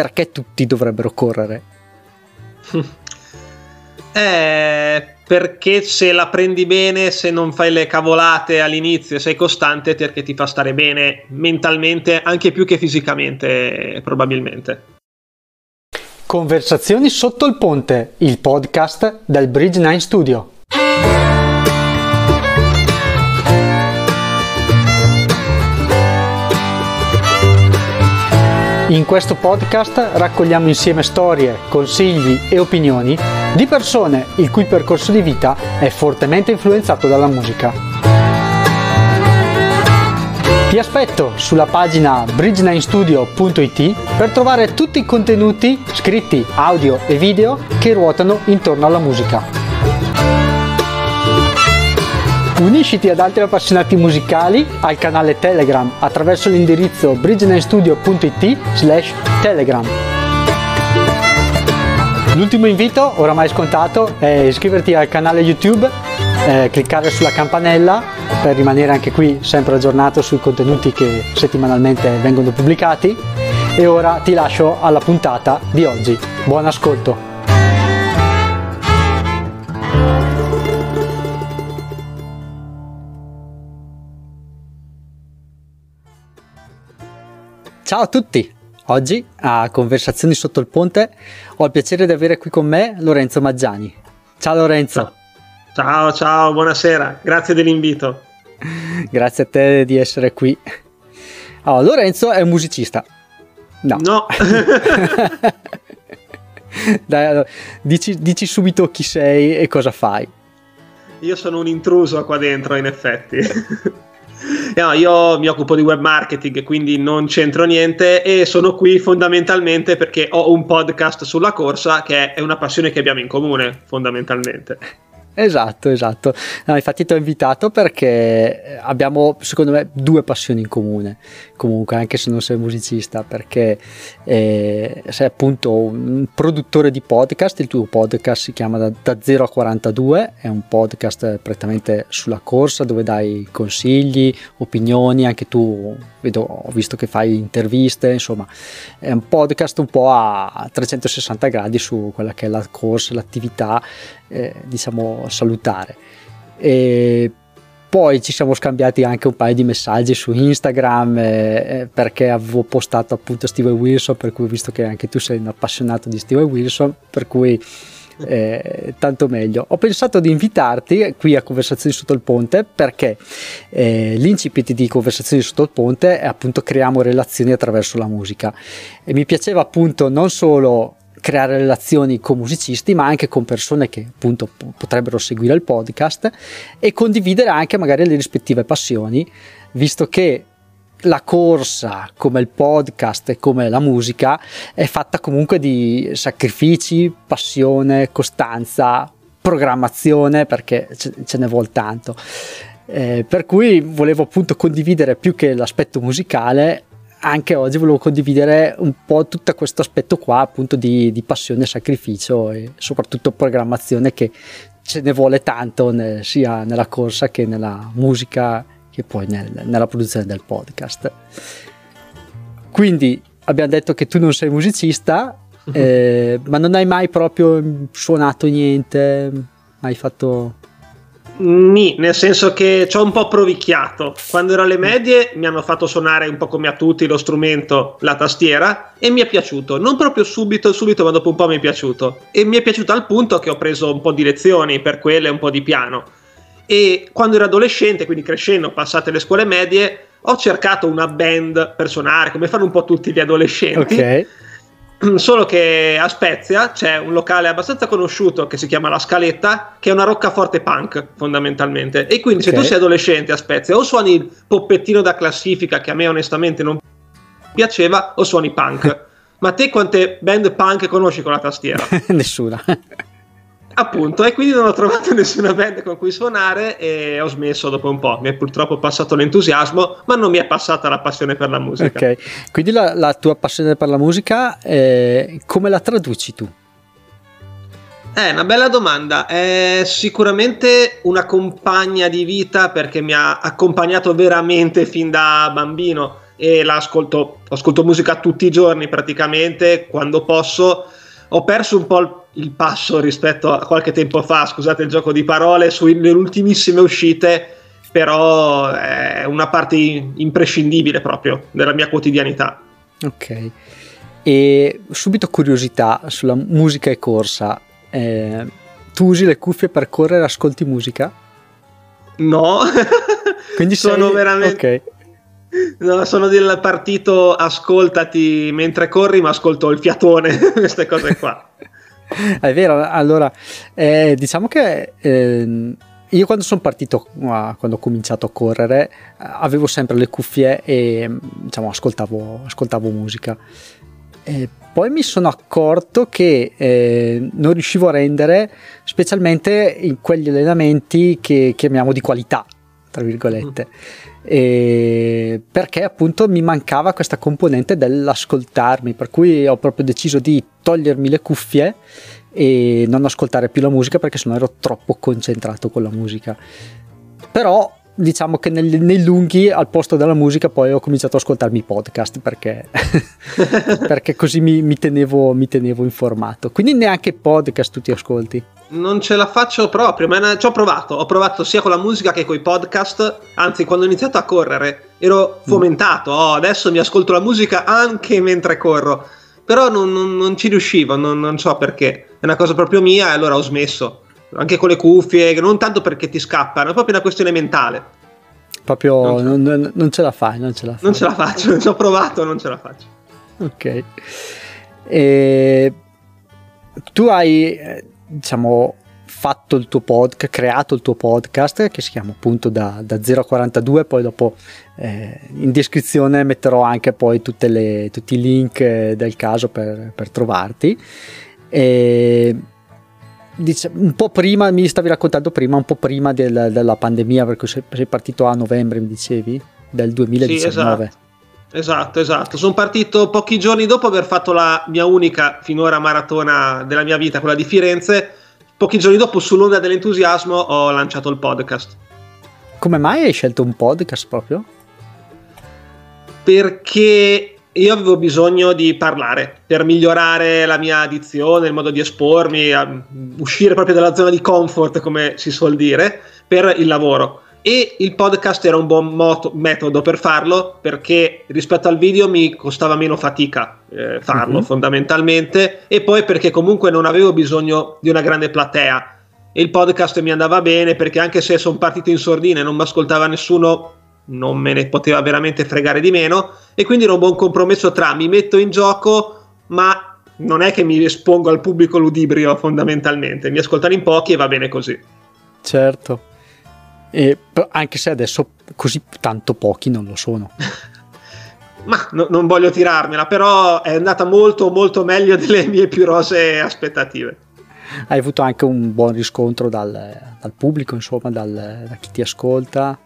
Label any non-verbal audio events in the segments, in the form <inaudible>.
perché tutti dovrebbero correre? <laughs> Eh, perché se la prendi bene, se non fai le cavolate all'inizio e sei costante, perché ti fa stare bene mentalmente, anche più che fisicamente, probabilmente. Conversazioni sotto il ponte, il podcast del Bridge 9 Studio. In questo podcast raccogliamo insieme storie, consigli e opinioni di persone il cui percorso di vita è fortemente influenzato dalla musica. Ti aspetto sulla pagina bridge9studio.it per trovare tutti i contenuti scritti, audio e video che ruotano intorno alla musica. Unisciti ad altri appassionati musicali al canale Telegram attraverso l'indirizzo bridgenainstudio.it slash telegram. L'ultimo invito, oramai scontato, è iscriverti al canale YouTube, eh, cliccare sulla campanella per rimanere anche qui sempre aggiornato sui contenuti che settimanalmente vengono pubblicati. E ora ti lascio alla puntata di oggi. Buon ascolto! Ciao a tutti! Oggi a Conversazioni sotto il ponte ho il piacere di avere qui con me Lorenzo Maggiani. Ciao Lorenzo! Ciao, ciao, buonasera, grazie dell'invito. <laughs> grazie a te di essere qui. Allora, Lorenzo è un musicista. No. No. <laughs> Dai, allora, dici, dici subito chi sei e cosa fai. Io sono un intruso qua dentro, in effetti. <laughs> No, io mi occupo di web marketing, quindi non c'entro niente e sono qui fondamentalmente perché ho un podcast sulla corsa che è una passione che abbiamo in comune, fondamentalmente. Esatto, esatto. No, infatti ti ho invitato perché abbiamo, secondo me, due passioni in comune, comunque, anche se non sei musicista, perché eh, sei appunto un produttore di podcast, il tuo podcast si chiama Da, da 0 a 42, è un podcast prettamente sulla corsa dove dai consigli, opinioni, anche tu vedo, ho visto che fai interviste, insomma, è un podcast un po' a 360 gradi su quella che è la corsa, l'attività eh, diciamo salutare. E poi ci siamo scambiati anche un paio di messaggi su Instagram eh, eh, perché avevo postato appunto Steve Wilson per cui visto che anche tu sei un appassionato di Steve Wilson per cui eh, tanto meglio. Ho pensato di invitarti qui a Conversazioni sotto il ponte perché eh, l'incipit di Conversazioni sotto il ponte è appunto creiamo relazioni attraverso la musica e mi piaceva appunto non solo creare relazioni con musicisti, ma anche con persone che appunto potrebbero seguire il podcast e condividere anche magari le rispettive passioni, visto che la corsa, come il podcast e come la musica, è fatta comunque di sacrifici, passione, costanza, programmazione, perché ce ne vuole tanto. Eh, per cui volevo appunto condividere più che l'aspetto musicale anche oggi volevo condividere un po' tutto questo aspetto qua appunto di, di passione, sacrificio e soprattutto programmazione che ce ne vuole tanto ne, sia nella corsa che nella musica che poi nel, nella produzione del podcast. Quindi abbiamo detto che tu non sei musicista, <laughs> eh, ma non hai mai proprio suonato niente, mai fatto Ni, nel senso che ci ho un po' provicchiato. Quando ero alle medie mi hanno fatto suonare un po' come a tutti lo strumento, la tastiera, e mi è piaciuto. Non proprio subito, subito, ma dopo un po' mi è piaciuto. E mi è piaciuto al punto che ho preso un po' di lezioni per quelle e un po' di piano. E quando ero adolescente, quindi crescendo, passate le scuole medie, ho cercato una band per suonare, come fanno un po' tutti gli adolescenti. Ok <clears throat> Solo che a Spezia c'è un locale abbastanza conosciuto che si chiama La Scaletta, che è una roccaforte punk fondamentalmente. E quindi okay. se tu sei adolescente a Spezia o suoni il poppettino da classifica che a me onestamente non piaceva, o suoni punk. <laughs> Ma te quante band punk conosci con la tastiera? <laughs> Nessuna. Appunto, e quindi non ho trovato <laughs> nessuna band con cui suonare e ho smesso dopo un po'. Mi è purtroppo passato l'entusiasmo, ma non mi è passata la passione per la musica. Ok, quindi la, la tua passione per la musica, eh, come la traduci tu? È una bella domanda, è sicuramente una compagna di vita perché mi ha accompagnato veramente fin da bambino e l'ascolto, ascolto musica tutti i giorni praticamente quando posso. Ho perso un po' il passo rispetto a qualche tempo fa, scusate il gioco di parole, sulle ultimissime uscite, però è una parte imprescindibile proprio della mia quotidianità. Ok. E subito curiosità sulla musica e corsa. Eh, tu usi le cuffie per correre, ascolti musica? No, quindi <laughs> sono sei... veramente. Ok. No, sono del partito ascoltati mentre corri, ma ascolto il fiatone, <laughs> queste cose qua. <laughs> È vero, allora eh, diciamo che eh, io quando sono partito, quando ho cominciato a correre, avevo sempre le cuffie e diciamo, ascoltavo, ascoltavo musica. E poi mi sono accorto che eh, non riuscivo a rendere, specialmente in quegli allenamenti che chiamiamo di qualità, tra virgolette. Mm. E perché appunto mi mancava questa componente dell'ascoltarmi, per cui ho proprio deciso di togliermi le cuffie e non ascoltare più la musica perché sennò ero troppo concentrato con la musica. Però diciamo che nei, nei, lunghi al posto della musica poi ho cominciato ad ascoltarmi i podcast perché, <laughs> perché così mi, mi, tenevo, mi, tenevo, informato. Quindi neanche podcast tu ti ascolti. Non ce la faccio proprio ma ci ho provato. Ho provato sia con la musica che con i podcast. Anzi quando ho iniziato a correre ero mm. fomentato. Oh, adesso mi ascolto la musica anche mentre corro. Però non, non, non ci riuscivo non, non so perché. È una cosa proprio mia e allora ho smesso anche con le cuffie, non tanto perché ti scappano, è proprio una questione mentale. Proprio non, non, non ce la fai, non ce la fai. Non ce la faccio, ci ho provato, non ce la faccio. Ok. E tu hai, eh, diciamo, fatto il tuo podcast, creato il tuo podcast che si chiama appunto da, da 0 a 42, poi dopo eh, in descrizione metterò anche poi le, tutti i link del caso per, per trovarti. E dice, un po' prima, mi stavi raccontando prima, un po' prima del, della pandemia, perché sei, sei, partito a novembre, mi dicevi, del 2019. Sì, esatto. Esatto, esatto. Sono partito pochi giorni dopo aver fatto la mia unica finora maratona della mia vita, quella di Firenze. Pochi giorni dopo, sull'onda dell'entusiasmo, ho lanciato il podcast. Come mai hai scelto un podcast proprio? Perché io avevo bisogno di parlare per migliorare la mia addizione, il modo di espormi, uscire proprio dalla zona di comfort, come si suol dire, per il lavoro. E il podcast era un buon moto, metodo per farlo perché rispetto al video mi costava meno fatica eh, farlo uh-huh. fondamentalmente e poi perché comunque non avevo bisogno di una grande platea e il podcast mi andava bene perché anche se sono partito in sordina e non mi ascoltava nessuno non me ne poteva veramente fregare di meno e quindi era un buon compromesso tra mi metto in gioco ma non è che mi espongo al pubblico ludibrio fondamentalmente, mi ascoltano in pochi e va bene così. Certo, e, anche se adesso così tanto pochi non lo sono. <laughs> ma no, non voglio tirarmela, però è andata molto molto meglio delle mie più rose aspettative. Hai avuto anche un buon riscontro dal, dal pubblico, insomma, dal, da chi ti ascolta?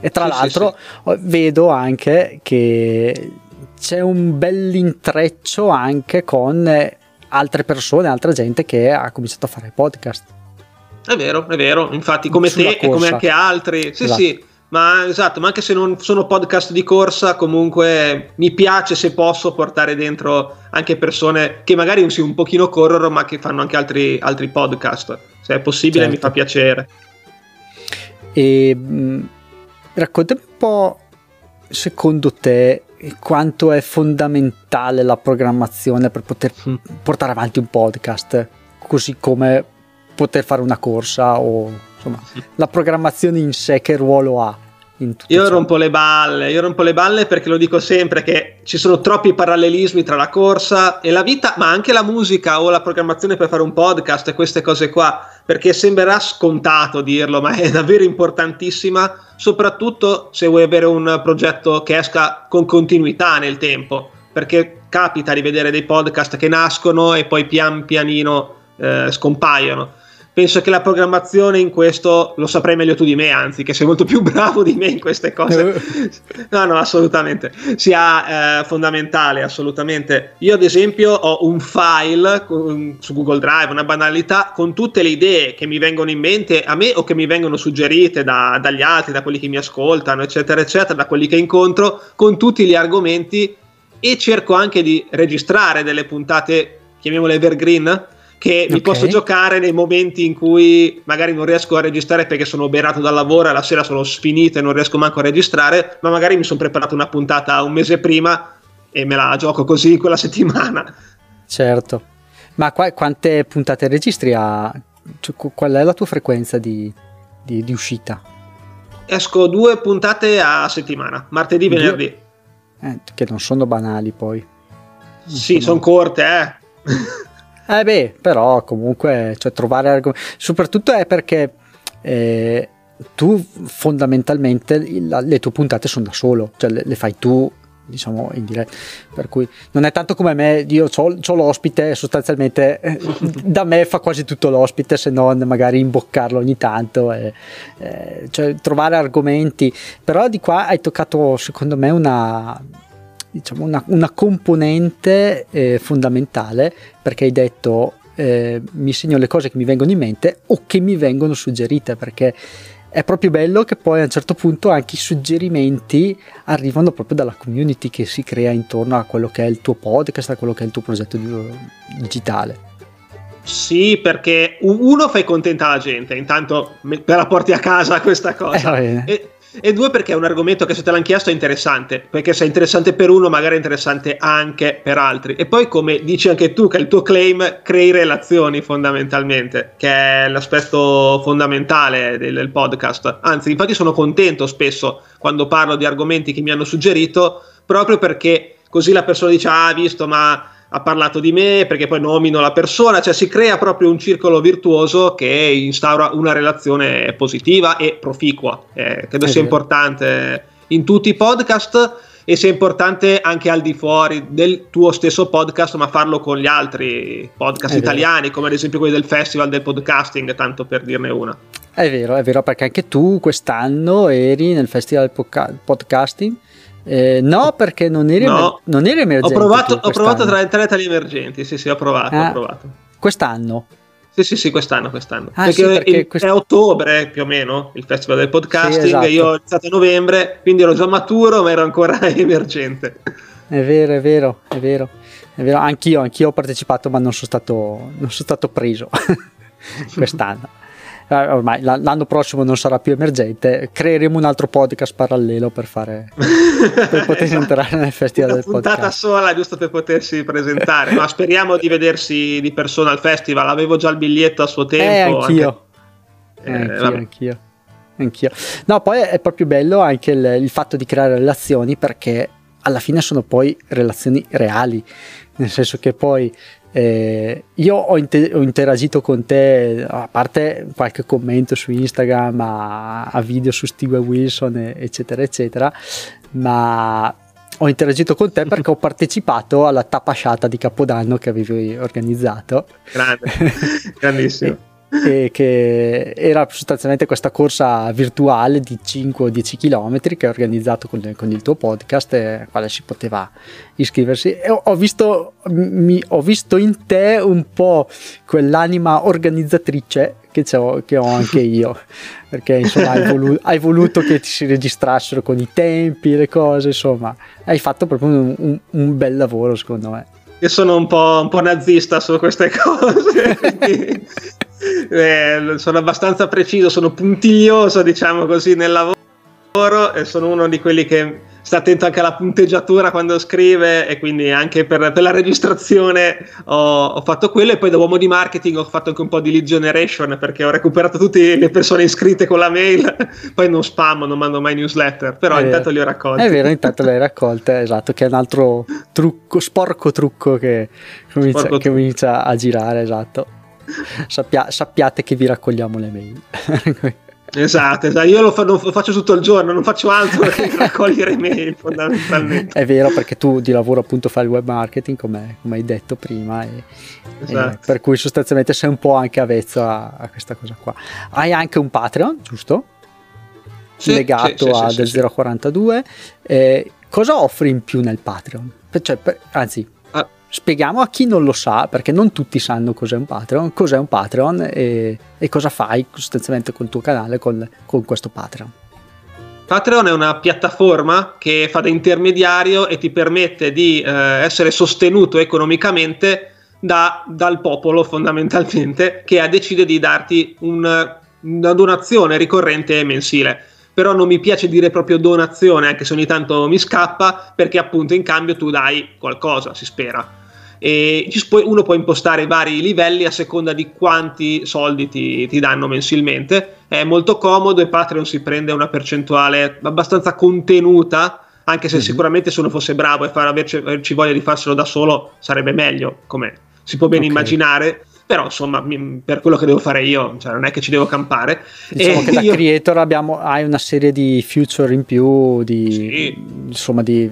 E tra sì, l'altro sì, vedo anche che c'è un bel intreccio anche con altre persone, altra gente che ha cominciato a fare podcast. È vero, è vero, infatti come Sulla te corsa. e come anche altri. Sì, esatto. sì, ma esatto, ma anche se non sono podcast di corsa, comunque mi piace se posso portare dentro anche persone che magari sì, un pochino corrono, ma che fanno anche altri, altri podcast. Se è possibile certo. mi fa piacere. E Raccontami un po', secondo te, quanto è fondamentale la programmazione per poter mm. portare avanti un podcast, così come poter fare una corsa o insomma la programmazione in sé che ruolo ha? Io rompo le balle, io rompo le balle perché lo dico sempre che ci sono troppi parallelismi tra la corsa e la vita, ma anche la musica o la programmazione per fare un podcast e queste cose qua, perché sembrerà scontato dirlo, ma è <laughs> davvero importantissima, soprattutto se vuoi avere un progetto che esca con continuità nel tempo, perché capita di vedere dei podcast che nascono e poi pian pianino eh, scompaiono penso che la programmazione in questo lo saprai meglio tu di me, anzi, che sei molto più <laughs> bravo di me in queste cose. no, no, assolutamente. Sia eh, fondamentale, assolutamente. Io, ad esempio, ho un file con, su Google Drive, una banalità, con tutte le idee che mi vengono in mente a me o che mi vengono suggerite da, dagli altri, da quelli che mi ascoltano, eccetera, eccetera, da quelli che incontro, con tutti gli argomenti e cerco anche di registrare delle puntate, chiamiamole evergreen, che okay. mi posso giocare nei momenti in cui magari non riesco a registrare perché sono oberato dal lavoro e la sera sono sfinito e non riesco manco a registrare, ma magari mi sono preparato una puntata un mese prima e me la gioco così quella <laughs> settimana. Certo, ma qua, quante puntate registri a... Cioè, qual è la tua frequenza di, di, di uscita? Esco due puntate a settimana, martedì, due? venerdì. Eh, che non sono banali poi. Sì, sono corte, eh. Eh beh, però comunque cioè, trovare argomenti, soprattutto è perché eh, tu fondamentalmente la, le tue puntate sono da solo, cioè le, le fai tu diciamo in diretta. Per cui non è tanto come me io ho l'ospite sostanzialmente eh, da me fa quasi tutto l'ospite se non magari imboccarlo ogni tanto e, eh, cioè trovare argomenti. Però di qua hai toccato secondo me una diciamo, una, una componente eh, fondamentale perché hai detto eh, mi segno le cose che mi vengono in mente o che mi vengono suggerite perché è proprio bello che poi a un certo punto anche i suggerimenti arrivano proprio dalla community che si crea intorno a quello che è il tuo podcast, a quello che è il tuo progetto digitale. Sì, perché uno fai contenta la gente, intanto me la porti a casa questa cosa. Eh, e, e due perché è un argomento che se te l'hanno chiesto è interessante, perché se è interessante per uno magari è interessante anche per altri. E poi come dici anche tu che il tuo claim crei relazioni fondamentalmente, che è l'aspetto fondamentale del, del podcast. Anzi, infatti sono contento spesso quando parlo di argomenti che mi hanno suggerito, proprio perché così la persona dice ah visto ma ha parlato di me, perché poi nomino la persona, cioè si crea proprio un circolo virtuoso che instaura una relazione positiva e proficua. Eh, credo sia importante in tutti i podcast e sia importante anche al di fuori del tuo stesso podcast, ma farlo con gli altri podcast è italiani, vero. come ad esempio quelli del Festival del Podcasting, tanto per dirne una. È vero, è vero, perché anche tu quest'anno eri nel Festival del Podcasting eh, no, perché non eri, no. non eri emergente. Ho provato, ho provato tra, tra tali emergenti. Sì, sì, ho provato, ah, ho provato. Quest'anno? Sì, sì, sì, quest'anno. quest'anno. Ah, perché, sì, perché il, quest... è ottobre più o meno il festival del podcasting. Sì, esatto. Io ho iniziato a novembre, quindi ero già maturo, ma ero ancora <laughs> emergente. È vero, è vero, è vero. È vero. Anch'io, anch'io ho partecipato, ma non sono stato, non sono stato preso <laughs> quest'anno. Eh, ormai l'anno prossimo non sarà più emergente, creeremo un altro podcast parallelo per fare <laughs> per poter entrare nel festival Una del podcast. puntata sola giusto per potersi presentare, ma speriamo di vedersi di persona al festival. Avevo già il biglietto a suo tempo. Eh, anch'io. Anche... Eh, anch'io, anch'io. Anch'io. No, poi è proprio bello anche il, il fatto di creare relazioni perché alla fine sono poi relazioni reali, nel senso che poi eh, io ho, inter- ho, interagito con te, a parte qualche commento su Instagram, a, a video su Steve Wilson, eccetera, eccetera, ma ho interagito con te perché ho <laughs> partecipato alla tapasciata di Capodanno che avevi organizzato. Grande, grandissimo <laughs> <laughs> che era sostanzialmente questa corsa virtuale di 5 o 10 km che ho organizzato con, con il tuo podcast e quale si poteva iscriversi. E ho visto, mi, ho visto in te un po' quell'anima organizzatrice che, che ho anche <laughs> io. Perché insomma hai voluto, hai voluto, che ti si registrassero con i tempi le cose insomma. Hai fatto proprio un, un, un bel lavoro secondo me io sono un po', un po nazista su queste <laughs> cose quindi eh, sono abbastanza preciso, sono puntiglioso, diciamo così, nel lavoro e sono uno di quelli che sta attento anche alla punteggiatura quando scrive e quindi anche per, per la registrazione ho, ho, fatto quello e poi da uomo di marketing ho fatto anche un po' di lead generation perché ho recuperato tutte le persone iscritte con la mail <laughs> poi non spam, non mando mai newsletter però è intanto vero. li ho raccolti è vero, intanto le hai raccolte esatto, che è un altro trucco, sporco trucco che comincia, sporco che comincia a girare esatto Sappia, sappiate che vi raccogliamo le mail. <laughs> Esatto, esatto, io lo, fa, lo, faccio tutto il giorno, non faccio altro che <laughs> raccogliere mail fondamentalmente. È vero perché tu di lavoro appunto fai il web marketing come, come hai detto prima e, esatto. e per cui sostanzialmente sei un po' anche avvezzo a, a, questa cosa qua. Hai anche un Patreon, giusto? Sì, Legato sì, sì, a del 042. Eh, cosa offri in più nel Patreon? Cioè, per, anzi, spieghiamo a chi non lo sa, perché non tutti sanno cos'è un Patreon, cos'è un Patreon e, e cosa fai sostanzialmente col tuo canale con, con questo Patreon. Patreon è una piattaforma che fa da intermediario e ti permette di eh, essere sostenuto economicamente da, dal popolo fondamentalmente che decide di darti un, una donazione ricorrente mensile. Però non mi piace dire proprio donazione, anche se ogni tanto mi scappa, perché appunto in cambio tu dai qualcosa, si spera e uno può impostare vari livelli a seconda di quanti soldi ti, ti, danno mensilmente. È molto comodo e Patreon si prende una percentuale abbastanza contenuta, anche se mm-hmm. sicuramente se uno fosse bravo e far, averci, averci, voglia di farselo da solo sarebbe meglio, come si può ben okay. immaginare. Però insomma, per quello che devo fare io, cioè, non è che ci devo campare. Diciamo e che da io... creator abbiamo, hai una serie di future in più, di, sì. insomma, di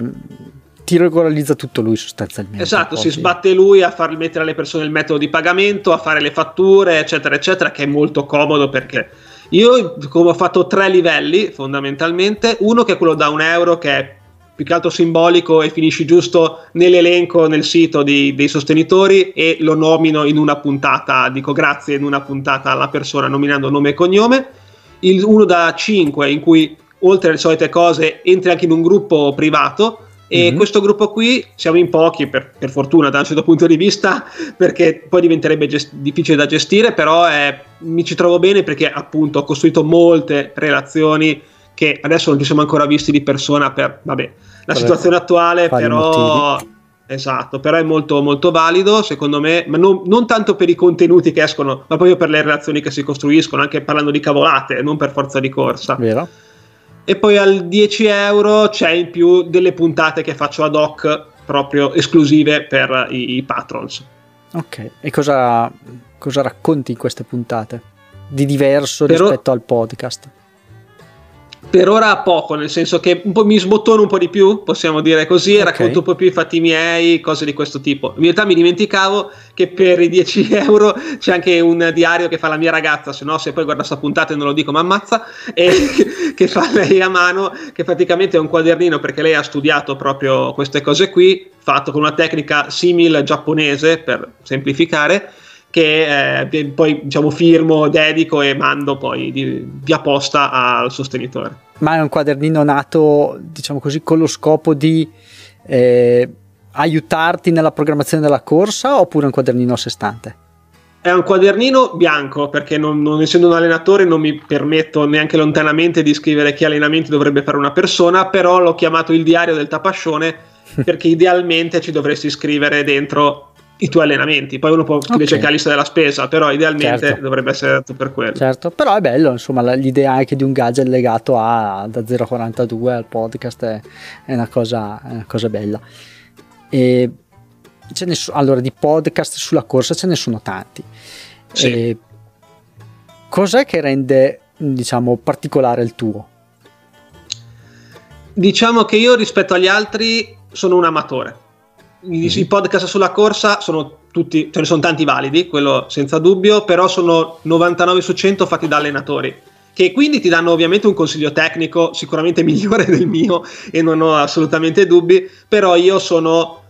ti regolarizza tutto lui sostanzialmente. Esatto, si sbatte lui a far mettere alle persone il metodo di pagamento, a fare le fatture, eccetera, eccetera, che è molto comodo perché io come ho fatto tre livelli fondamentalmente, uno che è quello da un euro che è più che altro simbolico e finisci giusto nell'elenco nel sito di, dei sostenitori e lo nomino in una puntata, dico grazie in una puntata alla persona nominando nome e cognome, il uno da 5 in cui oltre alle solite cose entri anche in un gruppo privato e mm-hmm. questo gruppo qui siamo in pochi, per, per, fortuna da un certo punto di vista, <laughs> perché poi diventerebbe gest- difficile da gestire, però è, mi ci trovo bene perché appunto ho costruito molte relazioni che adesso non ci siamo ancora visti di persona per vabbè, la Vabbè, situazione attuale, però... Esatto, però è molto, molto valido secondo me, ma non, non, tanto per i contenuti che escono, ma proprio per le relazioni che si costruiscono, anche parlando di cavolate, non per forza di corsa. Vero e poi al 10 euro c'è in più delle puntate che faccio ad hoc proprio esclusive per i, i patrons. Ok, e cosa, cosa, racconti in queste puntate? Di diverso Però, rispetto al podcast? Per ora poco, nel senso che un po' mi sbottono un po' di più, possiamo dire così, okay. racconto un po' più i fatti miei, cose di questo tipo. In realtà mi dimenticavo che per i 10 <laughs> euro c'è anche un diario che fa la mia ragazza, se no se poi guarda sta puntata e non lo dico mi ammazza, e <laughs> che fa lei a mano, che praticamente è un quadernino perché lei ha studiato proprio queste cose qui, fatto con una tecnica simile giapponese, per semplificare, che eh, poi diciamo firmo, dedico e mando poi di, via posta al sostenitore. Ma è un quadernino nato, diciamo così, con lo scopo di eh, aiutarti nella programmazione della corsa oppure un quadernino a sé stante? È un quadernino bianco perché non, non, essendo un allenatore non mi permetto neanche lontanamente di scrivere che allenamenti dovrebbe fare una persona, però l'ho chiamato il diario del tapascione <laughs> perché idealmente ci dovresti scrivere dentro i tuoi allenamenti. Poi uno può okay. la lista della spesa, però idealmente certo. dovrebbe essere dato per quello. Certo, però è bello, insomma, l'idea anche di un gadget legato a da 042 al podcast è, è, una, cosa, è una cosa bella. E ce ne so, allora, di podcast sulla corsa ce ne sono tanti. Sì. Cos'è che rende, diciamo, particolare il tuo? Diciamo che io rispetto agli altri sono un amatore i, i podcast sulla corsa sono tutti, ce ne sono tanti validi, quello senza dubbio, però sono 99 su 100 fatti da allenatori che quindi ti danno ovviamente un consiglio tecnico sicuramente <laughs> migliore del mio e non ho assolutamente dubbi, però io sono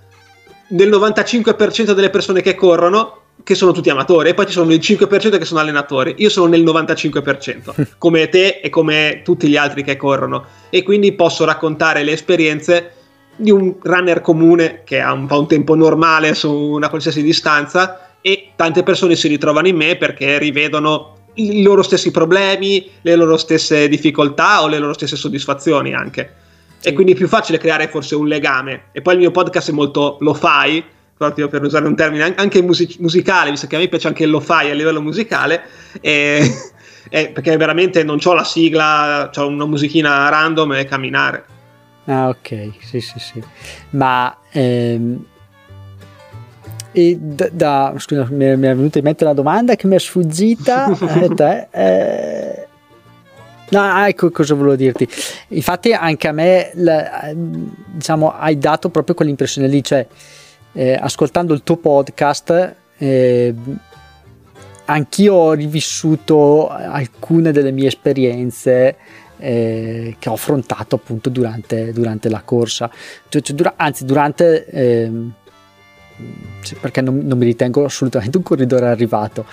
nel 95% delle persone che corrono che sono tutti amatori e poi ci sono il 5% che sono allenatori. Io sono nel 95%, <laughs> come te e come tutti gli altri che corrono e quindi posso raccontare le esperienze di un runner comune che ha un po' un tempo normale su una qualsiasi distanza e tante persone si ritrovano in me perché rivedono i loro stessi problemi, le loro stesse difficoltà o le loro stesse soddisfazioni anche. Sì. E quindi è più facile creare forse un legame. E poi il mio podcast è molto lo fai, proprio per usare un termine anche music- musicale, visto che a me piace anche il lo fai a livello musicale. <laughs> E, e perché veramente non ho la sigla, ho una musichina random e camminare. Ah, ok, sì, sì, sì. Ma ehm, e da, da, scusa, mi, è venuta in mente una domanda che mi è sfuggita. <laughs> eh, te, eh, No, ecco cosa volevo dirti. Infatti, anche a me, la, diciamo, hai dato proprio quell'impressione lì, cioè, eh, ascoltando il tuo podcast, eh, anch'io ho rivissuto alcune delle mie esperienze eh, che ho affrontato appunto durante, durante la corsa, cioè, cioè, dura, anzi durante... Eh, perché non, non, mi ritengo assolutamente un corridore arrivato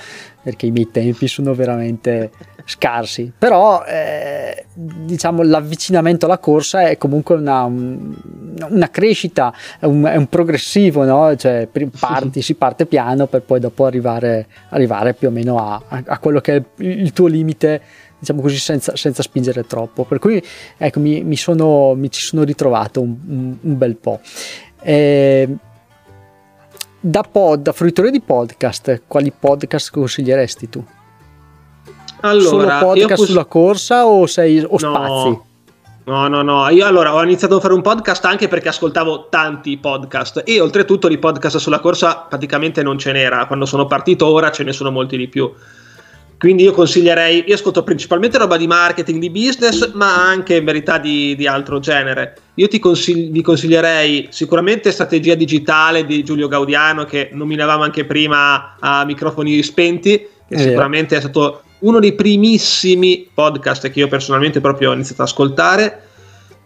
perché i miei tempi sono veramente scarsi però eh, diciamo l'avvicinamento alla corsa è comunque una, una crescita è un, è un progressivo no? cioè <laughs> parti, si parte piano per poi dopo arrivare, arrivare più o meno a, a, quello che è il tuo limite diciamo così senza, senza, spingere troppo per cui ecco mi, mi, sono, mi ci sono ritrovato un, un, un bel po' eh, da pod, da fruitore di podcast, quali podcast consiglieresti tu? Allora, Solo podcast pos- sulla corsa o, sei, o spazi? No, no, no. Io allora ho iniziato a fare un podcast anche perché ascoltavo tanti podcast e oltretutto di podcast sulla corsa praticamente non ce n'era. Quando sono partito ora ce ne sono molti di più. Quindi io consiglierei, io ascolto principalmente roba di marketing, di business, ma anche in verità di, di altro genere. Io ti consigli, vi consiglierei sicuramente Strategia Digitale di Giulio Gaudiano, che nominavamo anche prima a microfoni spenti, che è sicuramente è stato uno dei primissimi podcast che io personalmente proprio ho iniziato ad ascoltare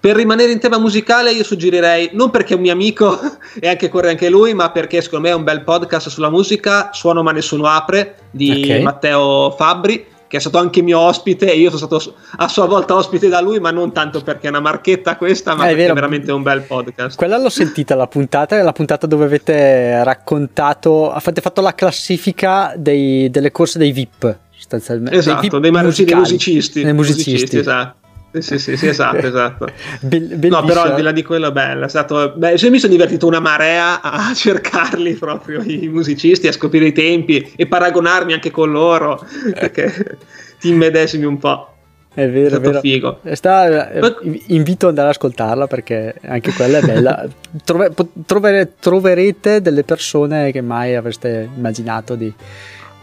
per rimanere in tema musicale, io suggerirei, non perché è un mio amico <laughs> e anche corre anche lui, ma perché secondo me è un bel podcast sulla musica, Suono ma nessuno apre, di okay. Matteo Fabbri, che è stato anche mio ospite e io sono stato a sua volta ospite da lui, ma non tanto perché è una marchetta questa, ma eh, perché è veramente un bel podcast. Quella l'ho sentita la puntata, è la puntata dove avete raccontato, avete fatto la classifica dei, delle corse dei VIP, sostanzialmente. Esatto, dei, VIP dei, musicali, dei musicisti. Dei musicisti. musicisti esatto. Sì, sì, sì, esatto, <laughs> esatto. Be- no, però al di là di quello è bello, è stato... Beh, cioè, mi sono divertito una marea a <laughs> cercarli proprio, i musicisti, a scoprire i tempi e paragonarmi anche con loro, perché ti immedesimi un po'. È vero, è, vero. figo. Sta, eh, invito ad andare ad ascoltarla perché anche quella è bella. <laughs> Trove, trovere, troverete delle persone che mai avreste immaginato di,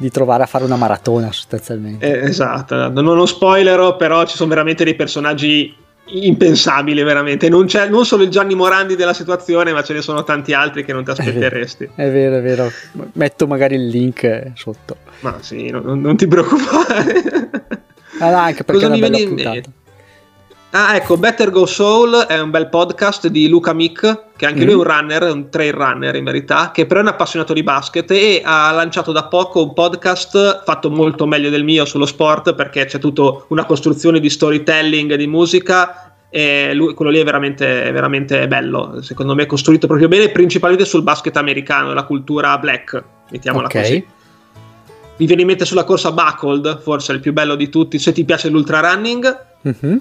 di trovare a fare una maratona sostanzialmente. Eh, esatto, non lo spoilerò, però ci sono veramente dei personaggi impensabili veramente, non, c'è, non solo il Gianni Morandi della situazione, ma ce ne sono tanti altri che non ti aspetteresti. È vero, è vero, metto magari il link sotto. Ma sì, non, non ti preoccupare. Ah, no, anche perché Cosa è una bella puntata. Ah, ecco, Better Go Soul è un bel podcast di Luca Mick, che anche mm. lui è un runner, un trail runner in verità, che però è un appassionato di basket e ha lanciato da poco un podcast fatto molto meglio del mio sullo sport perché c'è tutta una costruzione di storytelling, di musica e lui, quello lì è veramente, veramente bello, secondo me è costruito proprio bene, principalmente sul basket americano, la cultura black, mettiamola okay. così. Mi viene in mente sulla corsa Buckled, forse il più bello di tutti, se ti piace l'ultra running. Mm-hmm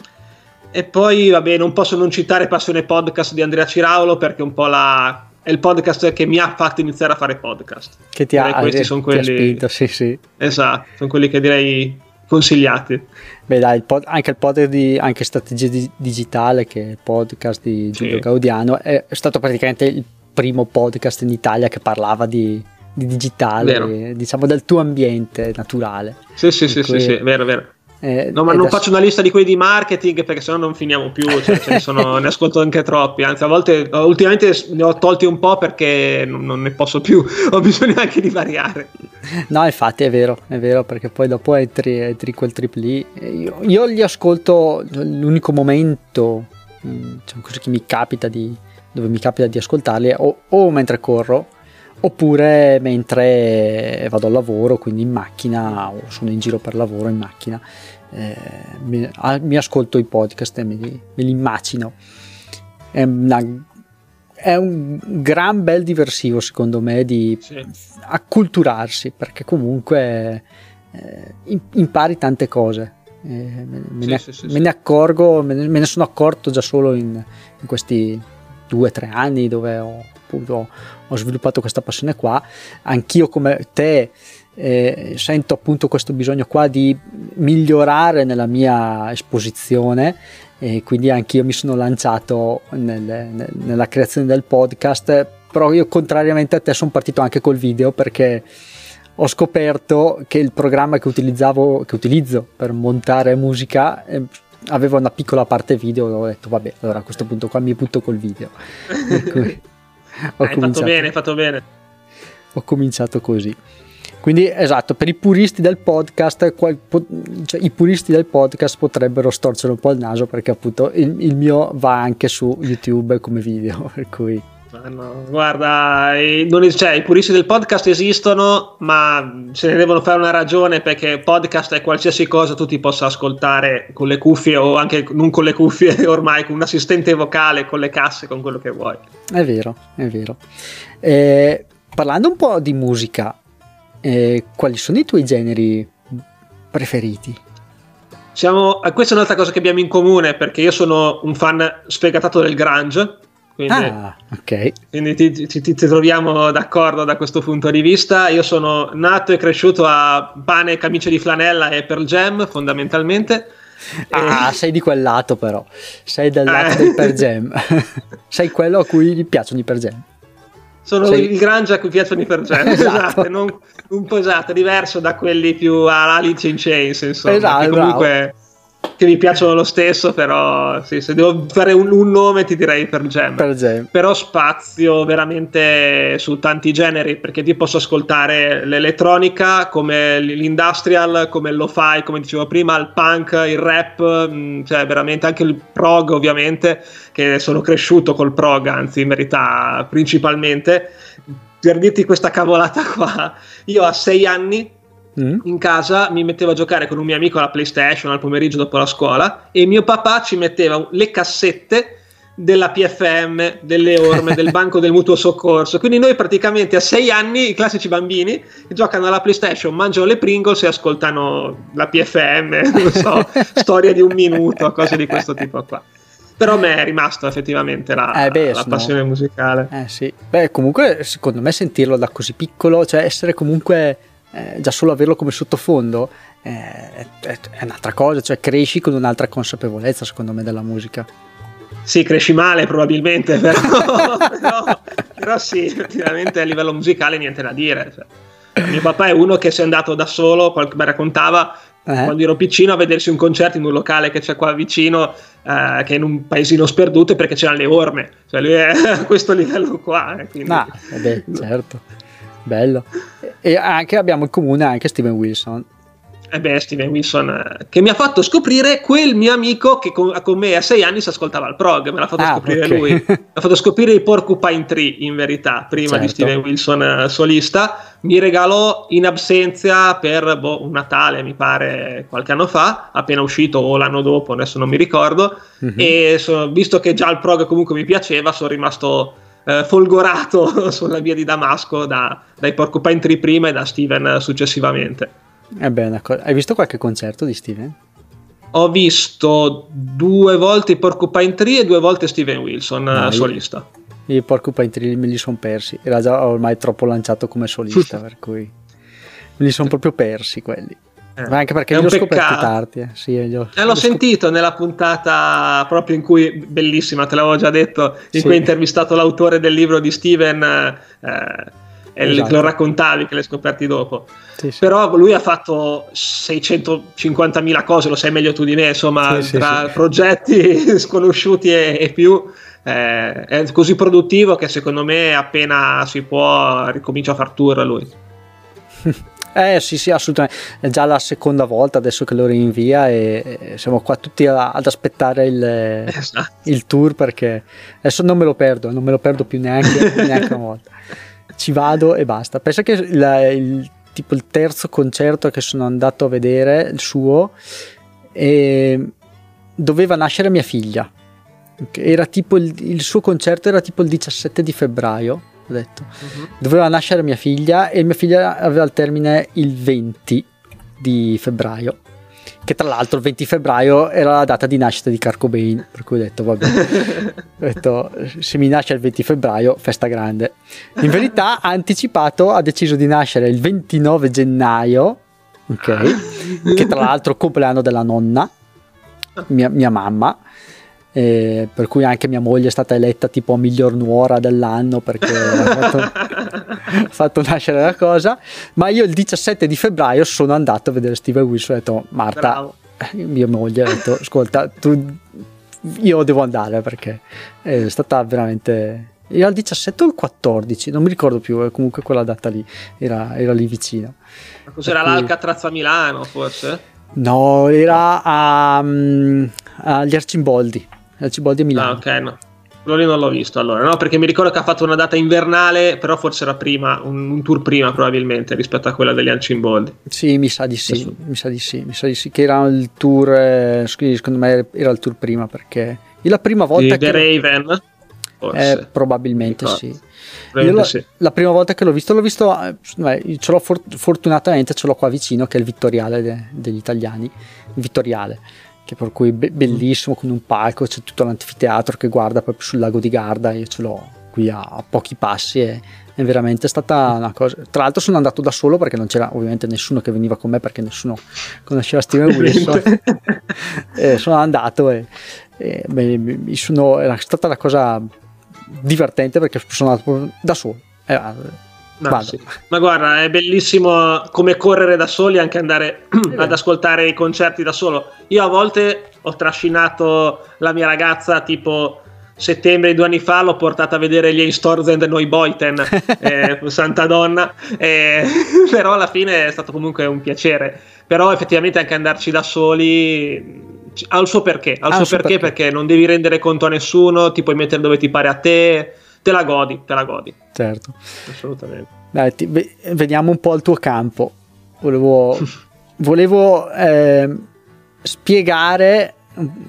e poi, vabbè, non posso non citare Passione Podcast di Andrea Ciraulo perché è un po' la, è il podcast che mi ha fatto iniziare a fare podcast. Che ti ha, questi sono quelli, spinto, sì, sì. Esatto, sono quelli che direi consigliati. Beh, dai, pod, anche il podcast di anche Strategia di, Digitale, che è il podcast di Giulio sì. Gaudiano, è, stato praticamente il primo podcast in Italia che parlava di, di digitale, diciamo del tuo ambiente naturale. Sì, sì, sì, sì, sì, vero, vero. Eh, no, ma non faccio una lista di quelli di marketing perché sennò non finiamo più, cioè, ne, <laughs> sono, ne, ascolto anche troppi, anzi a volte ultimamente ne ho tolti un po' perché non, non, ne posso più, <laughs> ho bisogno anche di variare. No, infatti è vero, è vero perché poi dopo entri, entri quel tripli. Io, io li ascolto l'unico momento diciamo così, che mi capita di, dove mi capita di ascoltarli o, o mentre corro oppure mentre vado al lavoro, quindi in macchina o sono in giro per lavoro in macchina, eh, mi, a, mi, ascolto i podcast e me li, me li immagino. È, una, è, un gran bel diversivo secondo me di sì. acculturarsi perché comunque eh, impari tante cose. Eh, me, me, sì, ne, sì, me, ne, accorgo, me ne, me ne, sono accorto già solo in, in questi due o tre anni dove ho appunto ho sviluppato questa passione qua, anch'io come te eh, sento appunto questo bisogno qua di migliorare nella mia esposizione e quindi anch'io mi sono lanciato nel, nel, nella creazione del podcast, però io contrariamente a te sono partito anche col video perché ho scoperto che il programma che utilizzavo, che utilizzo per montare musica eh, aveva una piccola parte video, ho detto vabbè, allora a questo punto qua mi butto col video. <laughs> ho hai fatto bene, hai fatto bene. Ho cominciato così. Quindi esatto, per i puristi del podcast, qual, cioè, i puristi del podcast potrebbero storcere un po' il naso perché appunto il, il mio va anche su YouTube come video, <laughs> per cui... No, guarda, i, cioè, i, puristi del podcast esistono, ma se ne devono fare una ragione perché podcast è qualsiasi cosa tu ti possa ascoltare con le cuffie o anche non con le cuffie, <laughs> ormai con un assistente vocale, con le casse, con quello che vuoi. È vero, è vero. Eh, parlando un po' di musica, eh, quali sono i tuoi generi preferiti? Siamo, eh, questa è un'altra cosa che abbiamo in comune perché io sono un fan sfegatato del grunge. Quindi, ah, ok. Quindi ti, ti, ti, troviamo d'accordo da questo punto di vista. Io sono nato e cresciuto a pane, camicie di flanella e Pearl Jam fondamentalmente. Ah, e... sei di quel lato però, sei del lato eh. del Pearl Jam, <laughs> sei quello a cui gli piacciono i Pearl Jam. Sono Sei... il Grange a cui piacciono i Pergenti, <laughs> esatto. esatto non, un po' esatto, diverso da quelli più all'Alice in Chains, insomma. Esatto, comunque bravo che mi piacciono lo stesso, però sì, se devo fare un, un, nome ti direi per Gem. per Gem. Però spazio veramente su tanti generi, perché ti posso ascoltare l'elettronica come l'industrial, come il lo-fi, come dicevo prima, il punk, il rap, mm, cioè veramente anche il prog ovviamente, che sono cresciuto col prog, anzi in verità principalmente. Per dirti questa cavolata qua, io a sei anni mm. in casa mi mettevo a giocare con un mio amico alla PlayStation al pomeriggio dopo la scuola e mio papà ci metteva le cassette della PFM, delle orme, <laughs> del banco del mutuo soccorso. Quindi noi praticamente a sei anni, i classici bambini, giocano alla PlayStation, mangiano le Pringles e ascoltano la PFM, <laughs> non so, <laughs> storia di un minuto, cose di questo tipo qua. Però a me è rimasto effettivamente la, eh beh, la passione musicale. Eh sì. Beh, comunque secondo me sentirlo da così piccolo, cioè essere comunque eh, già solo averlo come sottofondo eh, è, è, un'altra cosa, cioè cresci con un'altra consapevolezza secondo me della musica. Sì, cresci male probabilmente, <laughs> però, però, però sì, effettivamente a livello musicale niente da dire. Cioè. Mio papà è uno che si è andato da solo, mi raccontava, eh. quando ero piccino a vedersi un concerto in un locale che c'è qua vicino, eh, che è in un paesino sperduto, perché c'erano le orme. Cioè lui è <laughs> a questo livello qua. Eh, quindi... Ah, beh, certo. Bello. E anche abbiamo in comune anche Steven Wilson. Eh beh, Steven Wilson, eh, che mi ha fatto scoprire quel mio amico che con, con me a sei anni si ascoltava il prog, me l'ha fatto ah, scoprire okay. lui. mi ha fatto scoprire i Porcupine Tree, in verità, prima certo. di Steven Wilson uh, solista. Mi regalò in absenza per boh, un Natale, mi pare, qualche anno fa, appena uscito o l'anno dopo, adesso non mi ricordo. Mm-hmm. E so, visto che già il prog comunque mi piaceva, sono rimasto eh, folgorato <laughs> sulla via di Damasco da, dai Porcupine Tree prima e da Steven successivamente. Ebbene, hai visto qualche concerto di Steven? Ho visto due volte i Porcupine Tree e due volte Steven Wilson no, solista. I Porcupine Tree me li sono persi, era già ormai troppo lanciato come solista, <laughs> per cui me li sono proprio persi quelli. Eh, Ma anche perché l'ho scoperto tardi. Eh. Sì, io, eh, l'ho sentito scoperto. nella puntata proprio in cui, bellissima, te l'avevo già detto, in sì. cui ho intervistato l'autore del libro di Steven. Eh, e esatto. lo raccontavi che l'hai scoperti dopo. Sì, sì. Però lui ha fatto 650.000 cose, lo sai meglio tu di me, insomma, tra progetti <laughs> sconosciuti e, e più. Eh, è così produttivo che secondo me appena si può ricomincia a far tour lui. <laughs> Eh sì, sì, assolutamente. È già la seconda volta adesso che lo rinvia e, e siamo qua tutti a, ad aspettare il, esatto. il, tour perché adesso non me lo perdo, non me lo perdo più neanche, <laughs> neanche una volta. Ci vado e basta. Pensa che la, il, tipo il terzo concerto che sono andato a vedere, il suo, e doveva nascere mia figlia. Era tipo il, il suo concerto era tipo il 17 di febbraio ho detto. Uh-huh. Doveva nascere mia figlia e mia figlia aveva il termine il 20 di febbraio. Che tra l'altro il 20 febbraio era la data di nascita di Carcobain, per cui ho detto vabbè, <laughs> ho detto se mi nasce il 20 febbraio, festa grande. In verità ha anticipato, ha deciso di nascere il 29 gennaio, ok? che tra l'altro è il compleanno della nonna, mia, mia mamma, eh, per cui anche mia moglie è stata eletta tipo miglior nuora dell'anno perché ha fatto, <laughs> ha fatto, nascere la cosa ma io il 17 di febbraio sono andato a vedere Steven Wilson e ho detto Marta Bravo. mia moglie ha detto ascolta tu io devo andare perché è stata veramente era il 17 o il 14 non mi ricordo più eh, comunque quella data lì era, era lì vicino ma cos'era cui... l'Alcatraz a Milano forse? no era a, um, agli Arcimboldi Arcimboldi a Milano ah ok no quello lì non l'ho visto allora, no? Perché mi ricordo che ha fatto una data invernale, però forse era prima, un, un tour prima probabilmente rispetto a quella degli Arcimboldi. Sì, mi sa di sì, mi sa di sì, mi sa di sì, che era il tour, eh, secondo me era il tour prima perché la prima volta di che... The Raven? Eh, probabilmente sì. La, sì. la, prima volta che l'ho visto, l'ho visto, eh, ce l'ho for- fortunatamente ce l'ho qua vicino, che è il Vittoriale de- degli italiani, Vittoriale, che per cui be- bellissimo con un palco, c'è tutto l'anfiteatro che guarda proprio sul lago di Garda, io ce l'ho qui a, a pochi passi e è veramente stata una cosa. Tra l'altro sono andato da solo perché non c'era ovviamente nessuno che veniva con me perché nessuno conosceva Steven Wilson. <laughs> sono andato e, e beh, sono, era stata la cosa divertente perché sono andato da solo. Eh, No, sì. Ma guarda, è bellissimo come correre da soli e anche andare <clears throat> ad ascoltare i concerti da solo. Io a volte ho trascinato la mia ragazza tipo settembre di due anni fa, l'ho portata a vedere gli Einstorzen Noi Boyten, <laughs> eh, Santa Donna, eh, <laughs> però alla fine è stato comunque un piacere. Però effettivamente anche andarci da soli ha il suo perché, ha il suo, suo perché, perché perché non devi rendere conto a nessuno, ti puoi mettere dove ti pare a te, te la godi, te la godi. Certo. Assolutamente. Dai, ti, veniamo un po' al tuo campo. Volevo, <laughs> volevo eh, spiegare,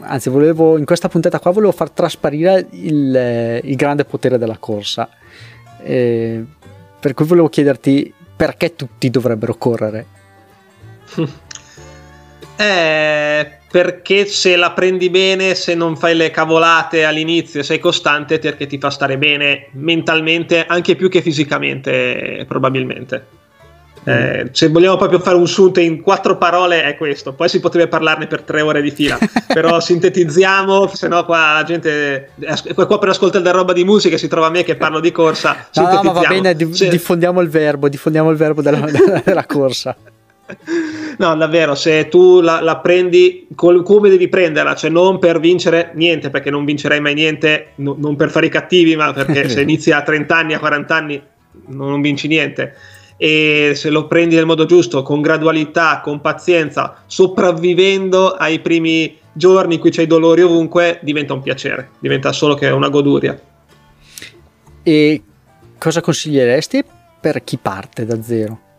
anzi volevo, in questa puntata qua volevo far trasparire il, il grande potere della corsa. Eh, per cui volevo chiederti perché tutti dovrebbero correre. <laughs> Eh, perché se la prendi bene, se non fai le cavolate all'inizio, sei costante, perché ti fa stare bene mentalmente, anche più che fisicamente, probabilmente. Eh, se vogliamo proprio fare un sunto in quattro parole è questo, poi si potrebbe parlarne per tre ore di fila, <laughs> però sintetizziamo, se no qua la gente qua per ascoltare della roba di musica si trova a me che parlo di corsa. No, no ma va bene, diffondiamo il verbo, diffondiamo il verbo della, <laughs> della corsa. No, davvero, se tu la, la prendi col, come devi prenderla, cioè non per vincere niente, perché non vincerai mai niente, no, non per fare i cattivi, ma perché <laughs> se inizi a 30 anni, a 40 anni, non vinci niente. E se lo prendi nel modo giusto, con gradualità, con pazienza, sopravvivendo ai primi giorni in cui c'hai dolori ovunque, diventa un piacere, diventa solo che una goduria. E cosa consiglieresti per chi parte da zero?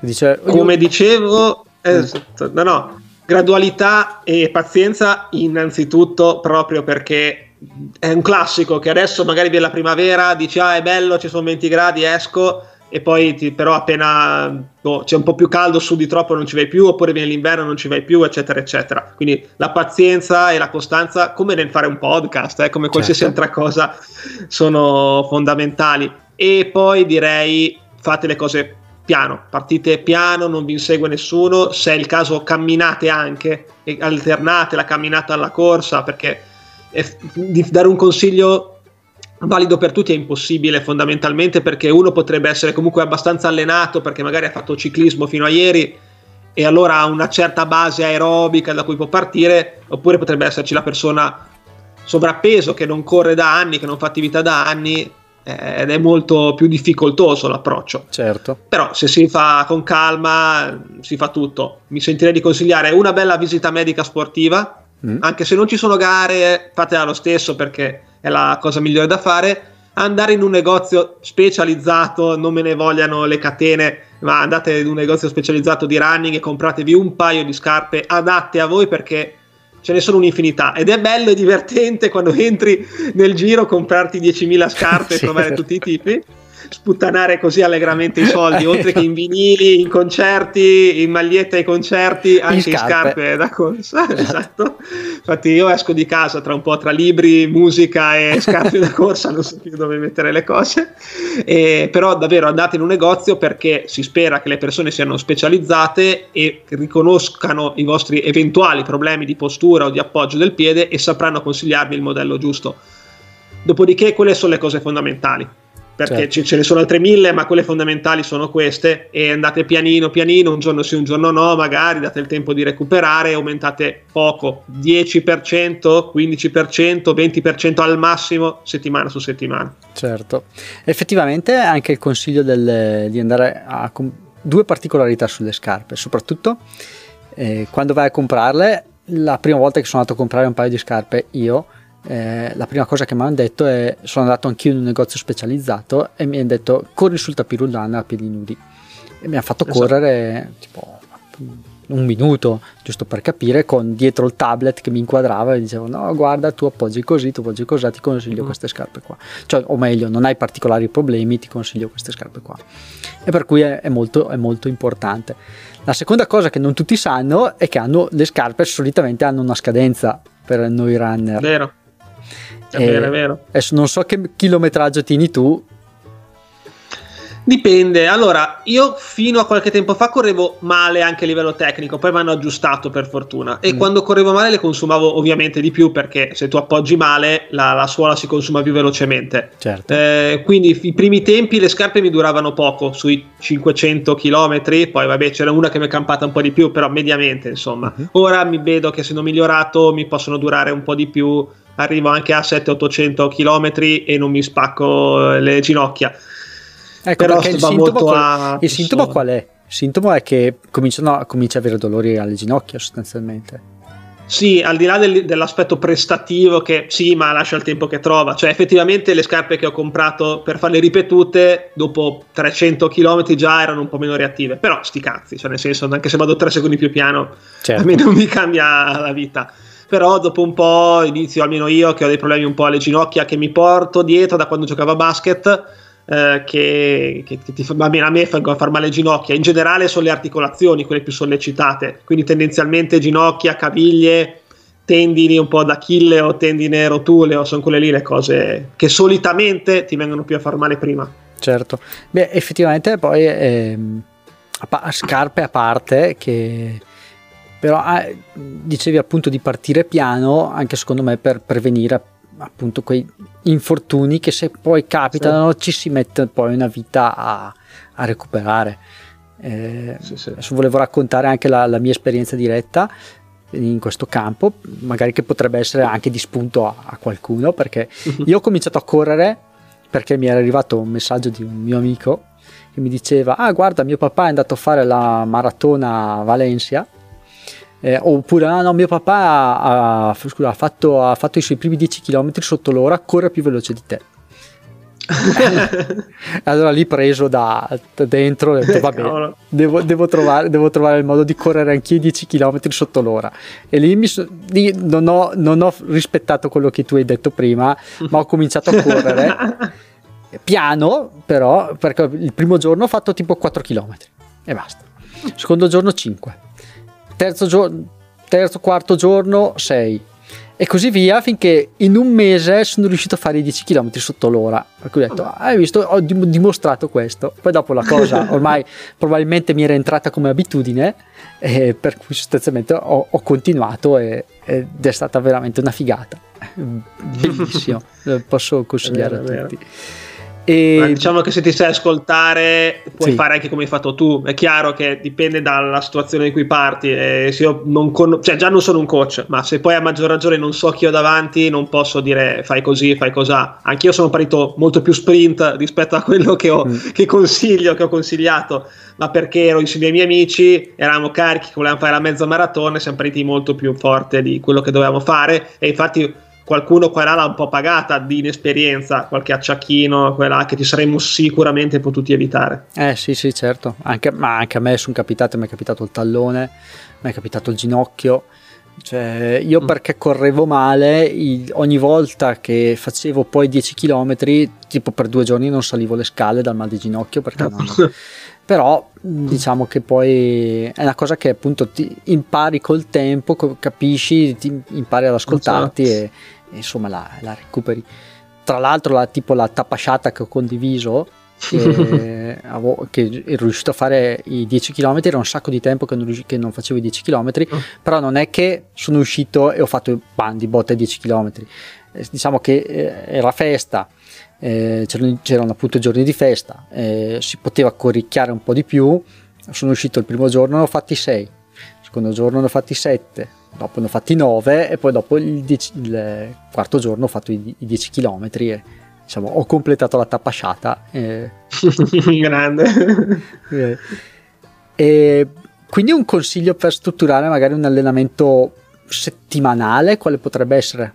Dice, Come dicevo, esatto, no, no, gradualità e pazienza innanzitutto proprio perché è un classico che adesso magari viene la primavera, dici ah è bello, ci sono 20 gradi, esco e poi ti, però appena boh, c'è un po' più caldo su di troppo non ci vai più oppure viene l'inverno non ci vai più eccetera eccetera. Quindi la pazienza e la costanza come nel fare un podcast eh, come qualsiasi certo. altra cosa sono fondamentali. E poi direi fate le cose piano, partite piano, non vi insegue nessuno, se è il caso camminate anche e alternate la camminata alla corsa perché è, dare un consiglio valido per tutti è impossibile fondamentalmente perché uno potrebbe essere comunque abbastanza allenato perché magari ha fatto ciclismo fino a ieri e allora ha una certa base aerobica da cui può partire oppure potrebbe esserci la persona sovrappeso che non corre da anni, che non fa attività da anni ed è molto più difficoltoso l'approccio. Certo. Però se si fa con calma si fa tutto. Mi sentirei di consigliare una bella visita medica sportiva, mm. anche se non ci sono gare, fatela lo stesso perché è la cosa migliore da fare. Andare in un negozio specializzato, non me ne vogliano le catene, ma andate in un negozio specializzato di running e compratevi un paio di scarpe adatte a voi perché ce ne sono un'infinità. Ed è bello e divertente quando entri nel giro comprarti 10.000 scarpe e <laughs> trovare tutti i tipi sputtanare così allegramente i soldi, <laughs> oltre che in vinili, in concerti, in magliette ai concerti, anche in scarpe, in scarpe da corsa. esatto. Infatti io esco di casa tra un po' tra libri, musica e scarpe da corsa, non so più dove mettere le cose. E, però davvero andate in un negozio perché si spera che le persone siano specializzate e riconoscano i vostri eventuali problemi di postura o di appoggio del piede e sapranno consigliarvi il modello giusto. Dopodiché quelle sono le cose fondamentali perché certo. ce ne sono altre mille, ma quelle fondamentali sono queste e andate pianino pianino, un giorno sì, un giorno no, magari date il tempo di recuperare aumentate poco, 10%, 15%, 20% al massimo settimana su settimana. Certo, effettivamente anche il consiglio del, di andare a due particolarità sulle scarpe, soprattutto eh, quando vai a comprarle, la prima volta che sono andato a comprare un paio di scarpe io eh, la prima cosa che mi hanno detto è sono andato anch'io in un negozio specializzato e mi hanno detto corri sul tapirullana a piedi nudi. E mi ha fatto esatto. correre tipo un minuto giusto per capire con dietro il tablet che mi inquadrava e dicevo no guarda tu appoggi così tu appoggi così ti consiglio mm. queste scarpe qua. Cioè o meglio non hai particolari problemi ti consiglio queste scarpe qua. E per cui è, è, molto, è molto importante. La seconda cosa che non tutti sanno è che hanno le scarpe solitamente hanno una scadenza per noi runner. Vero è e vero, è vero. Adesso non so che chilometraggio tieni tu. Dipende, allora io fino a qualche tempo fa correvo male anche a livello tecnico, poi mi hanno aggiustato per fortuna e mm. quando correvo male le consumavo ovviamente di più perché se tu appoggi male la, la suola si consuma più velocemente. Certo. Eh, quindi i primi tempi le scarpe mi duravano poco, sui 500 km, poi vabbè c'era una che mi è campata un po' di più, però mediamente insomma. Mm-hmm. Ora mi vedo che essendo migliorato mi possono durare un po' di più arrivo anche a 700-800 km e non mi spacco le ginocchia. Ecco, Però il sintomo, qual, il sintomo qual è? Il sintomo è che cominciano, comincia a avere dolori alle ginocchia sostanzialmente. Sì, al di là del, dell'aspetto prestativo che sì, ma lascia il tempo che trova. Cioè, effettivamente le scarpe che ho comprato per farle ripetute, dopo 300 km già erano un po' meno reattive. Però sti cazzi, cioè nel senso, anche se vado 3 secondi più piano, certo. a me non mi cambia la vita però dopo un po' inizio almeno io che ho dei problemi un po' alle ginocchia che mi porto dietro da quando giocavo a basket eh, che, che, ti fa, a me, a me fanno far male le ginocchia. In generale sono le articolazioni quelle più sollecitate. Quindi tendenzialmente ginocchia, caviglie tendini un po' d'Achille o tendine rotuleo sono quelle lì le cose che solitamente ti vengono più a far male prima. Certo. Beh effettivamente poi ehm, scarpe a parte che però ah, dicevi appunto di partire piano anche secondo me per prevenire appunto quei infortuni che se poi capitano sì. ci si mette poi una vita a, a recuperare eh, sì, sì. adesso volevo raccontare anche la, la, mia esperienza diretta in questo campo magari che potrebbe essere anche di spunto a, a qualcuno perché <laughs> io ho cominciato a correre perché mi era arrivato un messaggio di un mio amico che mi diceva ah guarda mio papà è andato a fare la maratona a Valencia eh, oppure, ah no, mio papà ha, ha, scusa, ha, fatto, ha fatto i suoi primi 10 km sotto l'ora, corre più veloce di te. <laughs> allora lì preso da, dentro ho detto vabbè devo, devo, trovare, devo, trovare, il modo di correre anch'io 10 km sotto l'ora. E lì, so, lì non, ho, non, ho, rispettato quello che tu hai detto prima ma ho cominciato a correre. <laughs> Piano però perché il primo giorno ho fatto tipo 4 km e basta. Secondo giorno 5 terzo, giorno, terzo quarto giorno 6 e così via finché in un mese sono riuscito a fare i 10 km sotto l'ora. Per cui ho detto ah, hai visto? Ho dimostrato questo. Poi dopo la cosa <laughs> ormai probabilmente mi era entrata come abitudine e per cui sostanzialmente ho, ho continuato e, ed è stata veramente una figata. Bellissimo. <laughs> Posso consigliare vero, a tutti E... diciamo che se ti sai ascoltare puoi sì. fare anche come hai fatto tu. È chiaro che dipende dalla situazione in cui parti. E se io non con... cioè, già non sono un coach, ma se poi a maggior ragione non so chi ho davanti, non posso dire fai così, fai cosà. Anch'io sono partito molto più sprint rispetto a quello che, ho, mm. che consiglio, che ho consigliato. Ma perché ero insieme ai miei amici, eravamo carichi, volevamo fare la mezza maratona e siamo partiti molto più forte di quello che dovevamo fare. E infatti qualcuno qua l'ha un po' pagata di inesperienza, qualche acciacchino, quella che ti saremmo sicuramente potuti evitare. Eh sì, sì, certo, anche, ma anche a me sono capitate, mi è capitato il tallone, mi è capitato il ginocchio, Cioè, io mm. perché correvo male, ogni volta che facevo poi 10 km, tipo per due giorni non salivo le scale dal mal di ginocchio perché non... però diciamo che poi è una cosa che appunto ti impari col tempo, capisci, impari ad ascoltarti esatto. e, e, insomma la, la, recuperi. Tra l'altro la, tipo la tapasciata che ho condiviso che, <laughs> avevo, che, ero riuscito a fare i 10 km era un sacco di tempo che non, che non facevo i 10 km oh. però non è che sono uscito e ho fatto bandi botte 10 km eh, diciamo che eh, era festa eh, c'erano, c'erano, appunto giorni di festa eh, si poteva corricchiare un po' di più. Sono uscito il primo giorno ne ho fatti 6 il secondo giorno ne ho fatti 7 dopo ne ho fatti 9 e poi dopo il, dieci, il quarto giorno ho fatto i, i 10 km e diciamo, ho completato la tappa sciata. Eh. <laughs> Grande. eh. <laughs> E quindi un consiglio per strutturare magari un allenamento settimanale, quale potrebbe essere?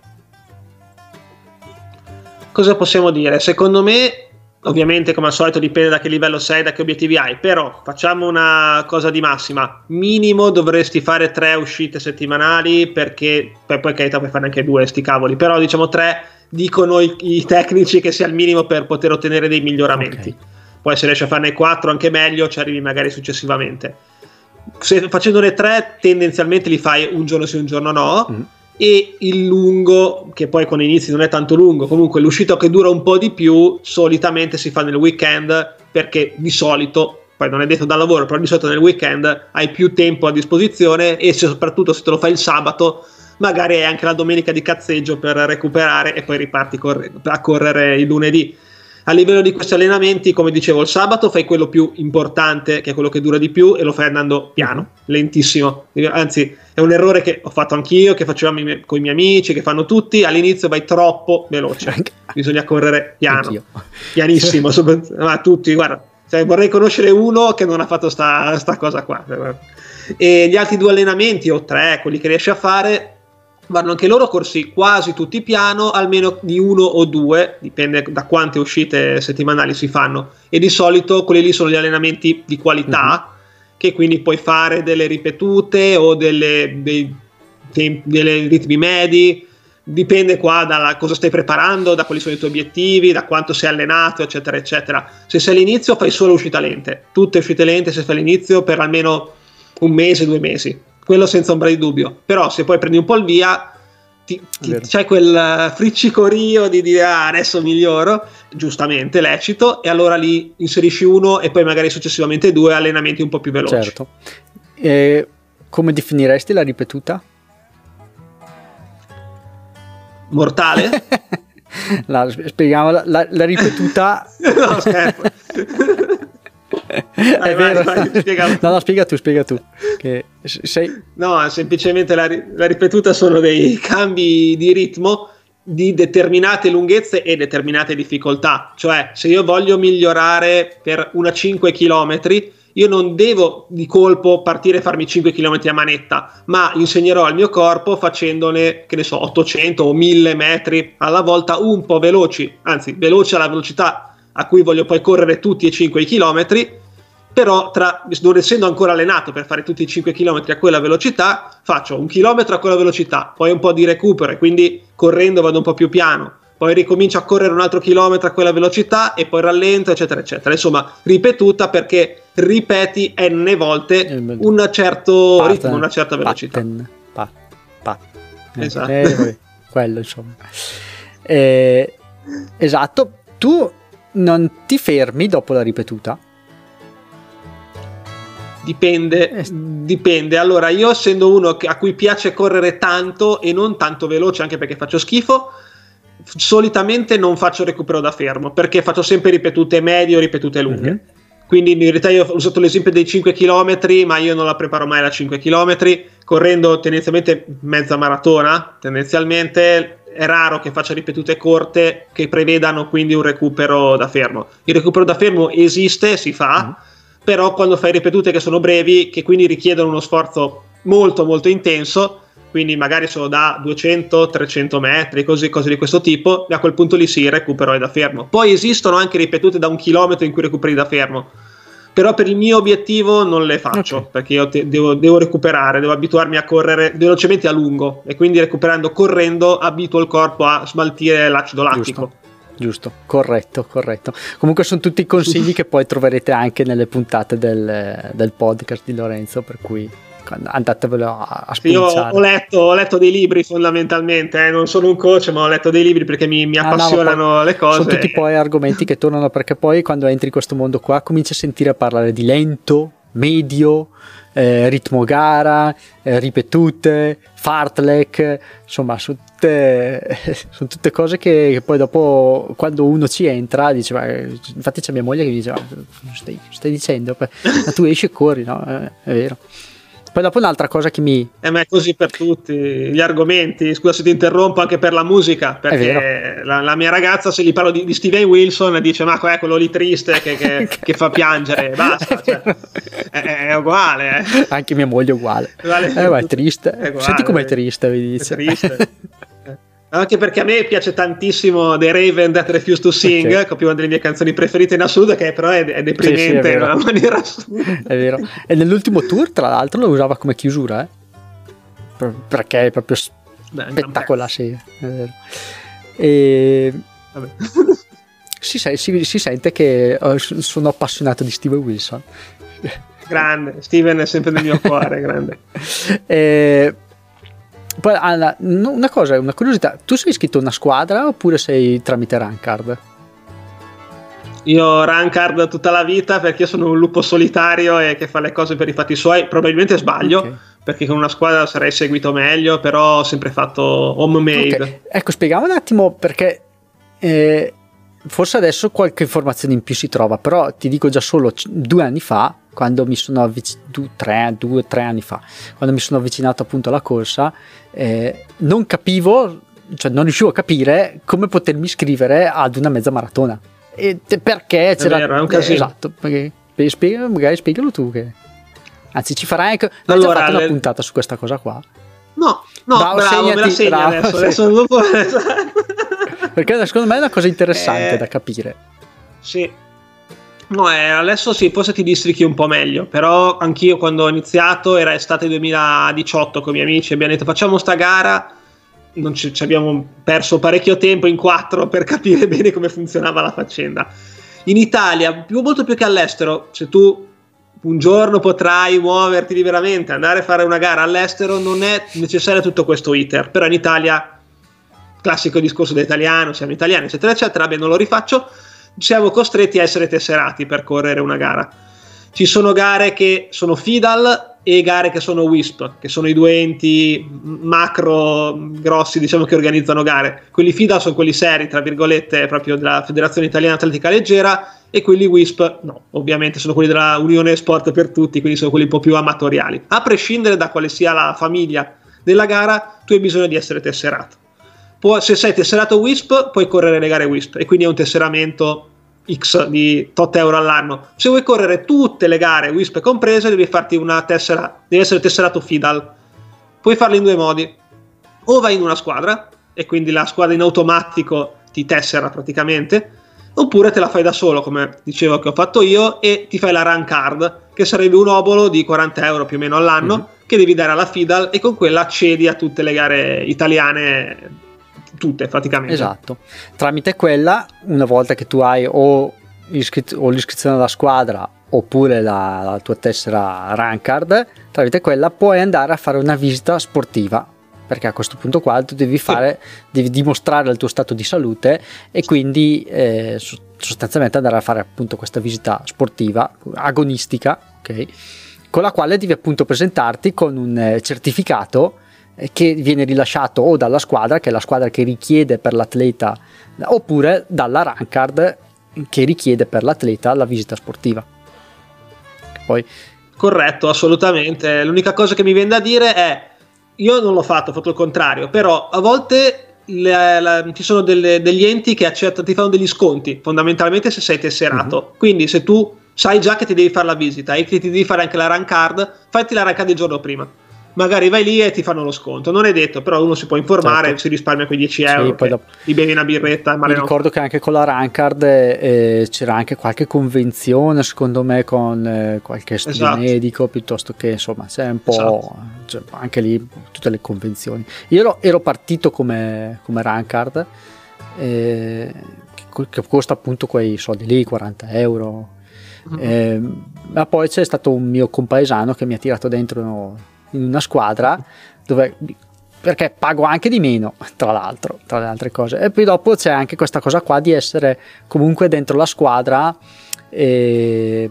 Cosa possiamo dire? Secondo me, ovviamente come al solito dipende da che livello sei, da che obiettivi hai, però facciamo una cosa di massima. Minimo dovresti fare tre uscite settimanali perché poi, poi carità puoi fare anche due, sti cavoli, però diciamo tre dicono i, i, tecnici che sia il minimo per poter ottenere dei miglioramenti. Okay. Poi se riesci a farne 4 anche meglio, ci arrivi magari successivamente. Se, facendone 3 tendenzialmente li fai un giorno sì, un giorno no. Mm. E il lungo, che poi con inizi non è tanto lungo, comunque l'uscita che dura un po' di più, solitamente si fa nel weekend perché di solito poi non è detto dal lavoro, però di solito nel weekend hai più tempo a disposizione e soprattutto se te lo fai il sabato magari è anche la domenica di cazzeggio per recuperare e poi riparti corre- a correre il lunedì. A livello di questi allenamenti, come dicevo, il sabato fai quello più importante, che è quello che dura di più, e lo fai andando piano, lentissimo. Anzi, è un errore che ho fatto anch'io, che facevamo i- con i miei amici, che fanno tutti. All'inizio vai troppo veloce, bisogna correre piano, anch'io. pianissimo. ma tutti, guarda, cioè, vorrei conoscere uno che non ha fatto sta, sta cosa qua. E gli altri due allenamenti, o tre, quelli che riesci a fare, vanno anche loro corsi quasi tutti piano, almeno di uno o due, dipende da quante uscite settimanali si fanno. E di solito quelli lì sono gli allenamenti di qualità, uh-huh. che quindi puoi fare delle ripetute o delle, dei, dei, delle ritmi medi. Dipende qua da cosa stai preparando, da quali sono i tuoi obiettivi, da quanto sei allenato, eccetera, eccetera. Se sei all'inizio fai solo uscite lente, tutte uscite lente se fai all'inizio per almeno un mese, due mesi quello senza ombra di dubbio. Però se poi prendi un po' il via, ti, ti, c'è quel friccicorio di dire ah, adesso miglioro, giustamente lecito, e allora lì inserisci uno e poi magari successivamente due allenamenti un po' più veloci. Certo. E come definiresti la ripetuta? Mortale? <laughs> la, spieghiamo la, la, la ripetuta. <laughs> no, scherzo. <laughs> Vai, è vero. Vai, vai, <laughs> no, no, spiega tu, spiega tu. Sei... No, semplicemente la, la ripetuta sono dei cambi di ritmo di determinate lunghezze e determinate difficoltà. Cioè, se io voglio migliorare per una 5 km, io non devo di colpo partire e farmi 5 km a manetta, ma insegnerò al mio corpo facendone, che ne so, 800 o 1000 metri alla volta un po' veloci, anzi, veloci alla velocità a cui voglio poi correre tutti e 5 i chilometri, però tra, non essendo ancora allenato per fare tutti i 5 km a quella velocità, faccio un chilometro a quella velocità, poi un po' di recupero e quindi correndo vado un po' più piano, poi ricomincio a correre un altro chilometro a quella velocità e poi rallento, eccetera, eccetera. Insomma, ripetuta perché ripeti n volte un certo pattern, ritmo, una certa velocità. Pattern, pat, pat. Eh, esatto. Eh, quello, insomma. Eh, esatto. Tu non ti fermi dopo la ripetuta? Dipende, eh. dipende. Allora, io essendo uno a cui piace correre tanto e non tanto veloce, anche perché faccio schifo, solitamente non faccio recupero da fermo, perché faccio sempre ripetute medie o ripetute lunghe. Mm-hmm. Quindi in realtà io ho usato l'esempio dei 5 km, ma io non la preparo mai da 5 km, correndo tendenzialmente mezza maratona, tendenzialmente è raro che faccia ripetute corte che prevedano quindi un recupero da fermo. Il recupero da fermo esiste, si fa, mm. però quando fai ripetute che sono brevi, che quindi richiedono uno sforzo molto molto intenso, quindi magari sono da 200-300 metri, così, cose di questo tipo, e a quel punto lì sì, recupero da fermo. Poi esistono anche ripetute da un chilometro in cui recuperi da fermo. Però per il mio obiettivo non le faccio okay. perché io te, devo, devo, recuperare, devo abituarmi a correre velocemente a lungo e quindi recuperando correndo abituo il corpo a smaltire l'acido lattico. Giusto. Giusto, corretto, corretto. Comunque sono tutti consigli <laughs> che poi troverete anche nelle puntate del, del podcast di Lorenzo, per cui andatevelo a, a Io ho letto, ho letto, dei libri fondamentalmente, eh. non sono un coach, ma ho letto dei libri perché mi, mi appassionano ah, no, le cose. Sono tutti poi argomenti che tornano perché poi quando entri in questo mondo qua cominci a sentire parlare di lento, medio, eh, ritmo gara, eh, ripetute, fartlek, insomma sono tutte, <laughs> sono tutte cose che, che, poi dopo quando uno ci entra dice, ma, infatti c'è mia moglie che mi dice, ma stai, stai dicendo, ma tu esci e corri, no? Eh, è vero. Poi dopo un'altra cosa che mi... Eh, ma è così per tutti gli argomenti, scusa se ti interrompo anche per la musica, perché la, la, mia ragazza se gli parlo di, di Steven Wilson dice ma è quello lì triste che, che, <laughs> che fa piangere, basta, cioè, è, è, uguale. Eh. Anche mia moglie è uguale. Vale, eh, ma è triste. È uguale, Senti com'è triste, mi dice. È triste. <laughs> Anche perché a me piace tantissimo The Raven That Refuse to Sing, okay. che è una delle mie canzoni preferite in assoluto, che però è, è deprimente sì, sì, in una maniera <laughs> assurda. È vero. E nell'ultimo tour, tra l'altro, lo usava come chiusura, eh? perché è proprio spettacolare, sì, è vero. E... <laughs> si, si, si, sente che oh, sono appassionato di Steven Wilson. Grande, Steven è sempre nel mio cuore, <laughs> grande. E poi, Anna, una cosa, una curiosità, tu sei iscritto a una squadra oppure sei tramite Rancard? Io Rancard tutta la vita perché io sono un lupo solitario e che fa le cose per i fatti suoi, probabilmente sbaglio. Okay. Perché con una squadra sarei seguito meglio, però ho sempre fatto homemade. Okay. Ecco, spieghiamo un attimo perché eh, forse adesso qualche informazione in più si trova, però ti dico già solo due anni fa quando mi sono avvicinato, tre, due, tre anni fa, quando mi sono avvicinato appunto alla corsa, eh, non capivo, cioè non riuscivo a capire come potermi iscrivere ad una mezza maratona. E perché c'era... È vero, è un casino. Esatto, perché, spiega, magari spiegalo tu che... Anzi, ci farai anche... Allora, fatto le... una puntata su questa cosa qua? No, no, bravo, bravo me la segni bravo, adesso, adesso dopo... <laughs> perché secondo me è una cosa interessante eh, da capire. Sì, No, eh, adesso sì, forse ti districhi un po' meglio, però anch'io quando ho iniziato era estate 2018 con i miei amici, abbiamo detto facciamo sta gara, non ci, ci abbiamo perso parecchio tempo in quattro per capire bene come funzionava la faccenda. In Italia, più, molto più che all'estero, se tu un giorno potrai muoverti liberamente, andare a fare una gara all'estero, non è necessario tutto questo iter, però in Italia, classico discorso da italiano, siamo italiani, eccetera, eccetera, beh, non lo rifaccio siamo costretti a essere tesserati per correre una gara. Ci sono gare che sono FIDAL e gare che sono WISP, che sono i due enti macro grossi diciamo, che organizzano gare. Quelli FIDAL sono quelli seri, tra virgolette, proprio della Federazione Italiana Atletica Leggera, e quelli WISP, no, ovviamente sono quelli della Unione Sport per Tutti, quindi sono quelli un po' più amatoriali. A prescindere da quale sia la famiglia della gara, tu hai bisogno di essere tesserato. Pu- se sei tesserato WISP, puoi correre le gare WISP e quindi è un tesseramento X di tot euro all'anno. Se vuoi correre tutte le gare WISP comprese, devi farti una tessera, devi essere tesserato FIDAL. Puoi farlo in due modi. O vai in una squadra, e quindi la squadra in automatico ti tessera praticamente, oppure te la fai da solo, come dicevo che ho fatto io, e ti fai la run card, che sarebbe un obolo di 40 euro più o meno all'anno, mm-hmm. che devi dare alla FIDAL e con quella accedi a tutte le gare italiane tutte praticamente. Esatto. Tramite quella, una volta che tu hai o, iscri- o l'iscrizione alla squadra oppure la, la tua tessera Rancard, tramite quella puoi andare a fare una visita sportiva perché a questo punto qua tu devi fare, devi dimostrare il tuo stato di salute e quindi eh, sostanzialmente andare a fare appunto questa visita sportiva agonistica, ok? Con la quale devi appunto presentarti con un eh, certificato che viene rilasciato o dalla squadra, che è la squadra che richiede per l'atleta, oppure dalla Rancard che richiede per l'atleta la visita sportiva. Poi... Corretto, assolutamente. L'unica cosa che mi viene da dire è, io non l'ho fatto, ho fatto il contrario, però a volte le, le, ci sono delle, degli enti che accettano, ti fanno degli sconti, fondamentalmente se sei tesserato. Mm-hmm. Quindi se tu sai già che ti devi fare la visita e che ti devi fare anche la run card, fatti la run card il giorno prima magari vai lì e ti fanno lo sconto. Non è detto, però uno si può informare, certo. si risparmia quei 10 euro. Sì, poi dopo... Ti bevi una birretta. Mi ricordo che anche con la Rancard eh, c'era anche qualche convenzione, secondo me, con eh, qualche studio esatto. medico, piuttosto che insomma, c'è un po' esatto. cioè, anche lì tutte le convenzioni. Io ero, ero partito come, come Rancard, eh, che, che costa appunto quei soldi lì, 40 euro. Mm-hmm. Eh, ma poi c'è stato un mio compaesano che mi ha tirato dentro in una squadra dove perché pago anche di meno, tra l'altro, tra le altre cose. E poi dopo c'è anche questa cosa qua di essere comunque dentro la squadra. E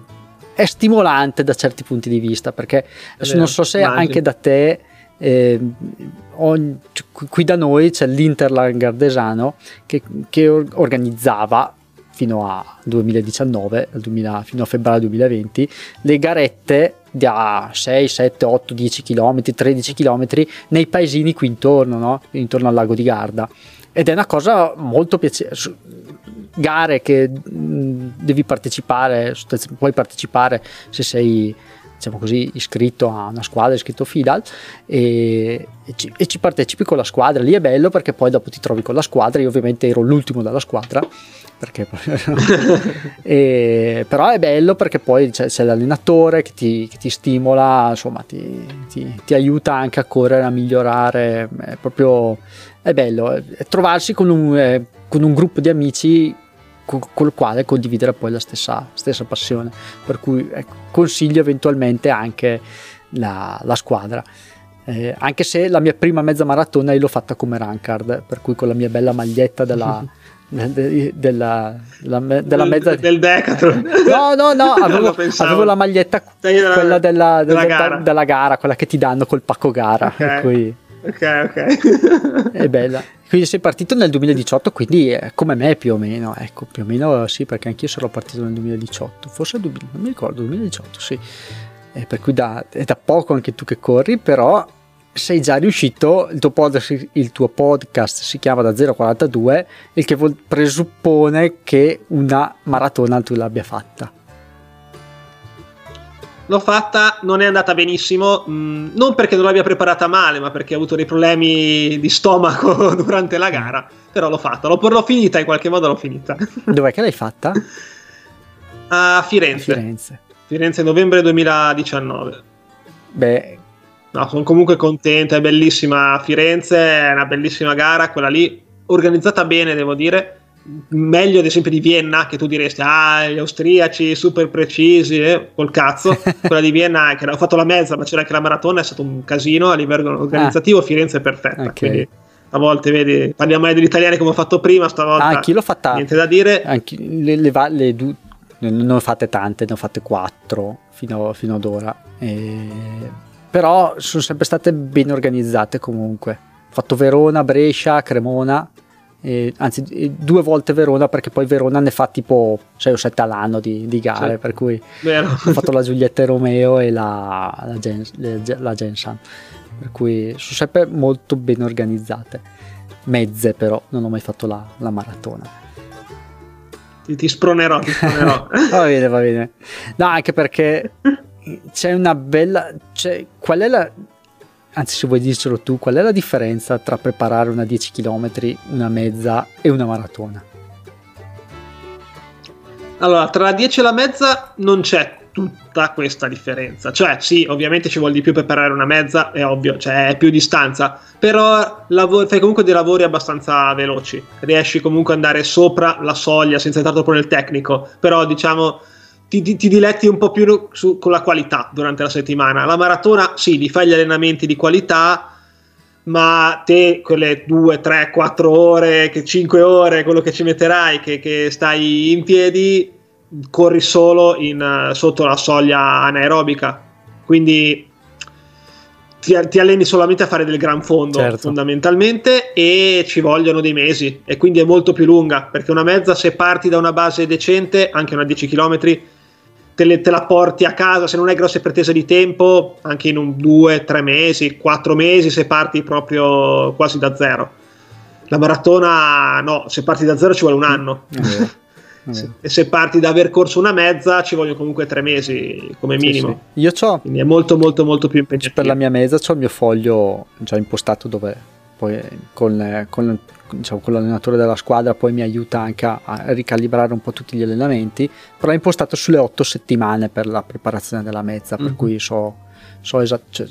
è stimolante da certi punti di vista perché adesso non so se anche da te eh, ogni, qui da noi c'è l'Interland Gardesano che, che organizzava fino a 2019 2000, fino a febbraio 2020 le garette da 6, 7, 8, 10 km, 13 km nei paesini qui intorno, no? intorno al lago di Garda. Ed è una cosa molto piacevole. Gare che devi partecipare, puoi partecipare se sei diciamo così, iscritto a una squadra, iscritto a Fidal e, e, ci, e, ci, partecipi con la squadra. Lì è bello perché poi dopo ti trovi con la squadra. Io ovviamente ero l'ultimo della squadra perché <laughs> e, però è bello perché poi c'è, c'è l'allenatore che ti, che ti, stimola, insomma ti, ti, ti, aiuta anche a correre, a migliorare, è proprio è bello è trovarsi con un, eh, con un gruppo di amici il quale condividere poi la stessa, stessa passione, per cui ecco, consiglio eventualmente anche la, la squadra. Eh, anche se la mia prima mezza maratona io l'ho fatta come rankard, per cui con la mia bella maglietta della, <laughs> de, della, la, della mezza del Decathlon no no no <laughs> avevo, avevo la maglietta della, quella della, della, gara. della, quella che ti danno col pacco gara okay. Cui... ok ok. <laughs> È bella. Quindi sei partito nel 2018 quindi come me più o meno ecco più o meno sì perché anch'io sarò partito nel 2018 forse non mi ricordo 2018 sì. Eh, per cui da, è da poco anche tu che corri però sei già riuscito, il tuo, podcast, il tuo podcast si chiama da 042, il che vuol, presuppone che una maratona tu l'abbia fatta. L'ho fatta, non è andata benissimo, mh, mm, non perché non l'abbia preparata male, ma perché ho avuto dei problemi di stomaco <laughs> durante la gara, però l'ho fatta, l'ho, l'ho finita in qualche modo, l'ho finita. <laughs> Dov'è che l'hai fatta? A Firenze. A Firenze. Firenze, novembre 2019. Beh, No, sono comunque contento, è bellissima Firenze, è una bellissima gara, quella lì organizzata bene, devo dire. Meglio ad esempio di Vienna, che tu diresti, ah, gli austriaci super precisi, eh, col cazzo. <laughs> quella di Vienna, che ho fatto la mezza, ma c'era anche la maratona, è stato un casino a livello organizzativo. Ah. Firenze è perfetta. Okay. Quindi a volte vedi, parliamo degli italiani come ho fatto prima, stavolta. Ah, anch'io l'ho fatta. Niente da dire. Anche le, le, le, le non ho fatte tante, ne ho fatte quattro fino, fino ad ora. E però sono sempre state ben organizzate comunque. Ho fatto Verona, Brescia, Cremona, eh, anzi due volte Verona perché poi Verona ne fa tipo 6 o 7 all'anno di, di gare, sì. per cui Vero. <laughs> ho fatto la Giulietta Romeo e la, la, Gen, la Gensan, per cui sono sempre molto ben organizzate. Mezze però, non ho mai fatto la, la maratona. Ti, ti spronerò, ti spronerò. <laughs> va bene, va bene. No, anche perché <laughs> c'è una bella... C'è, qual è la... Anzi, se vuoi dircelo tu, qual è la differenza tra preparare una 10 km, una mezza e una maratona? Allora, tra la 10 e la mezza non c'è tutta questa differenza. Cioè, sì, ovviamente ci vuole di più preparare una mezza, è ovvio, cioè è più distanza, però lavori, fai comunque dei lavori abbastanza veloci. Riesci comunque ad andare sopra la soglia senza entrare troppo nel tecnico, però diciamo ti, ti, ti, diletti un po' più su, con la qualità durante la settimana. La maratona, sì, li fai gli allenamenti di qualità, ma te quelle 2, 3, 4 ore, 5 ore, quello che ci metterai, che, che stai in piedi, corri solo in, sotto la soglia anaerobica. Quindi ti, ti, alleni solamente a fare del gran fondo certo. fondamentalmente e ci vogliono dei mesi e quindi è molto più lunga perché una mezza se parti da una base decente anche una 10 km te, le, te, la porti a casa, se non hai grosse pretese di tempo, anche in un due, tre mesi, quattro mesi se parti proprio quasi da zero. La maratona, no, se parti da zero ci vuole un anno. <laughs> se, se, parti da aver corso una mezza ci vogliono comunque tre mesi come minimo. Sì, sì. Io ho. Quindi è molto molto molto più impegnativo. Per la mia mezza ho il mio foglio già impostato dove poi con, con, diciamo, con, l'allenatore della squadra poi mi aiuta anche a, a, ricalibrare un po' tutti gli allenamenti, però è impostato sulle otto settimane per la preparazione della mezza, mm-hmm. per mhm. cui so, so esatto. Cioè,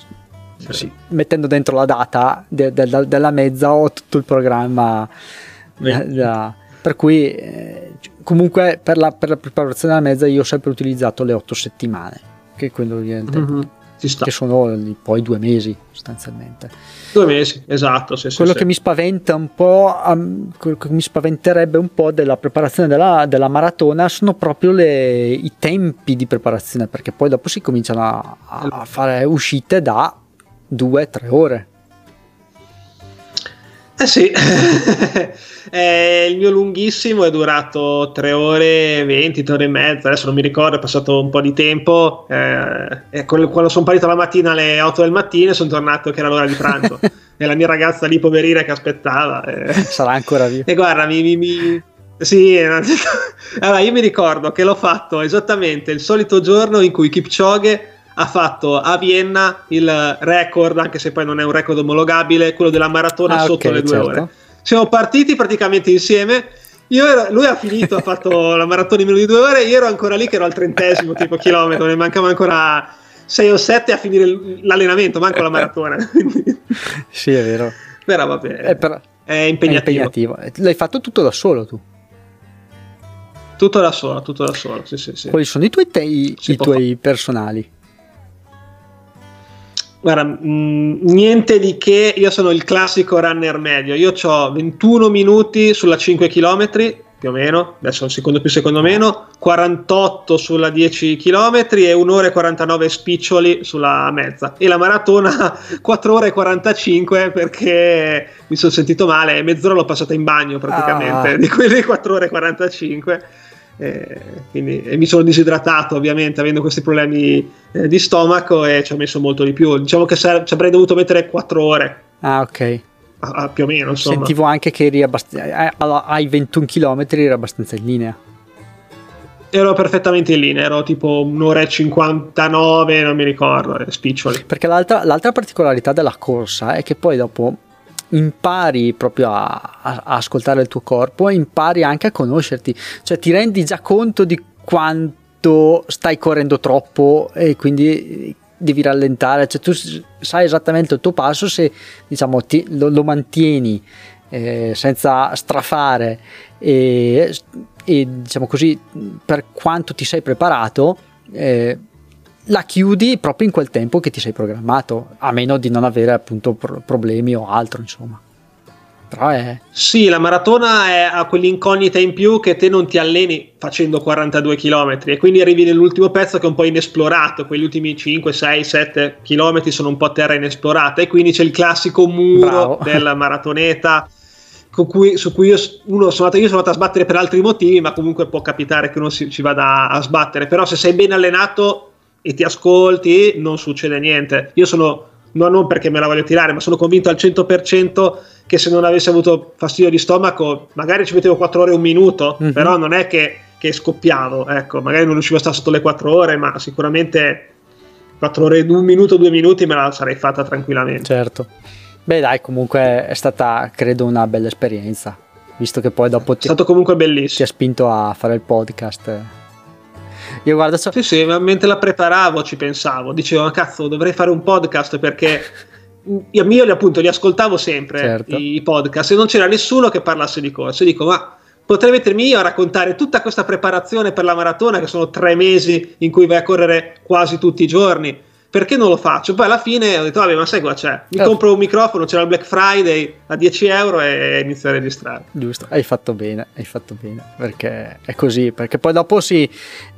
sì, mettendo dentro la data de, de, de, della mezza ho tutto il programma da, per cui eh, comunque per la, per la, preparazione della mezza io ho sempre utilizzato le otto settimane che è quello mm-hmm. Che sono poi due mesi sostanzialmente due mesi esatto sì, quello sì, che sì. mi spaventa un po' um, quello che mi spaventerebbe un po' della preparazione della, della maratona sono proprio le, i tempi di preparazione perché poi dopo si cominciano a, a fare uscite da due, tre ore. Eh sì, <laughs> eh, il mio lunghissimo è durato tre ore e venti, tre ore e mezza, adesso non mi ricordo, è passato un po' di tempo. Eh, quando sono partito la mattina alle 8 del mattino sono tornato che era l'ora di pranzo <laughs> e la mia ragazza lì poverina che aspettava. Eh. Sarà ancora viva. E guarda, mi, mi, mi... Sì, <laughs> allora io mi ricordo che l'ho fatto esattamente il solito giorno in cui Kipchoge ha fatto a Vienna il record, anche se poi non è un record omologabile, quello della maratona ah, sotto okay, le due certo. ore. Siamo partiti praticamente insieme. Ero, lui ha finito, ha fatto <laughs> la maratona in meno di due ore, io ero ancora lì che ero al trentesimo tipo chilometro, ne mancava ancora 6 o 7 a finire l'allenamento, manco la maratona. <laughs> sì, è vero. Però vabbè, è, per... è, impegnativo. è, impegnativo. L'hai fatto tutto da solo tu? Tutto da solo, tutto da solo, sì, sì, sì. Quali sono i tuoi, te- i, i tuoi personali? Guarda, mh, mm, niente di che, io sono il classico runner medio, io ho 21 minuti sulla 5 km più o meno, adesso un secondo più secondo meno, 48 sulla 10 km e 1 ora e 49 spiccioli sulla mezza. E la maratona <laughs> 4 ore e 45 perché mi sono sentito male, mezz'ora l'ho passata in bagno praticamente, ah. di quelle 4 ore e 45 eh, quindi, e mi sono disidratato ovviamente avendo questi problemi eh, di stomaco e ci ho messo molto di più. Diciamo che ci avrei dovuto mettere 4 ore. Ah, ok. A, a, più o meno. Insomma. Sentivo anche che eri abbast- eh, ai 21 km eri abbastanza in linea. Ero perfettamente in linea, ero tipo un'ora e 59, non mi ricordo, spiccioli. Perché l'altra, l'altra particolarità della corsa è che poi dopo impari proprio a, a, a, ascoltare il tuo corpo e impari anche a conoscerti, cioè ti rendi già conto di quanto stai correndo troppo e quindi devi rallentare, cioè tu sai esattamente il tuo passo se diciamo ti, lo, lo, mantieni eh, senza strafare e, e, diciamo così per quanto ti sei preparato eh, la chiudi proprio in quel tempo che ti sei programmato, a meno di non avere appunto pro- problemi o altro, insomma. Però è... Sì, la maratona è, ha quell'incognita in più che te non ti alleni facendo 42 km e quindi arrivi nell'ultimo pezzo che è un po' inesplorato, quegli ultimi 5, 6, 7 km sono un po' terra inesplorata e quindi c'è il classico muro Bravo. <laughs> della maratoneta cui, su cui io, uno, sono andato, io sono andato a sbattere per altri motivi, ma comunque può capitare che uno si, ci vada a sbattere, però se sei ben allenato e ti ascolti, non succede niente. Io sono, no, non perché me la voglio tirare, ma sono convinto al 100% che se non avessi avuto fastidio di stomaco, magari ci mettevo 4 ore e un minuto, mm-hmm. però non è che, che scoppiavo, ecco, magari non riuscivo a stare sotto le 4 ore, ma sicuramente 4 ore un minuto, due minuti me la sarei fatta tranquillamente. Certo. Beh dai, comunque è stata, credo, una bella esperienza, visto che poi dopo ti, è stato comunque bellissimo. ti ha spinto a fare il podcast io guardo so- Sì, sì, ma mentre la preparavo ci pensavo, dicevo, ma cazzo, dovrei fare un podcast perché <laughs> io, io appunto li ascoltavo sempre certo. i podcast e non c'era nessuno che parlasse di corse. Dico, ma potrei mettermi io a raccontare tutta questa preparazione per la maratona che sono tre mesi in cui vai a correre quasi tutti i giorni perché non lo faccio? Poi alla fine ho detto, vabbè, ma sai cosa c'è? Mi certo. compro un microfono, c'era il Black Friday a 10 euro e inizio a registrare. Giusto, hai fatto bene, hai fatto bene, perché è così, perché poi dopo si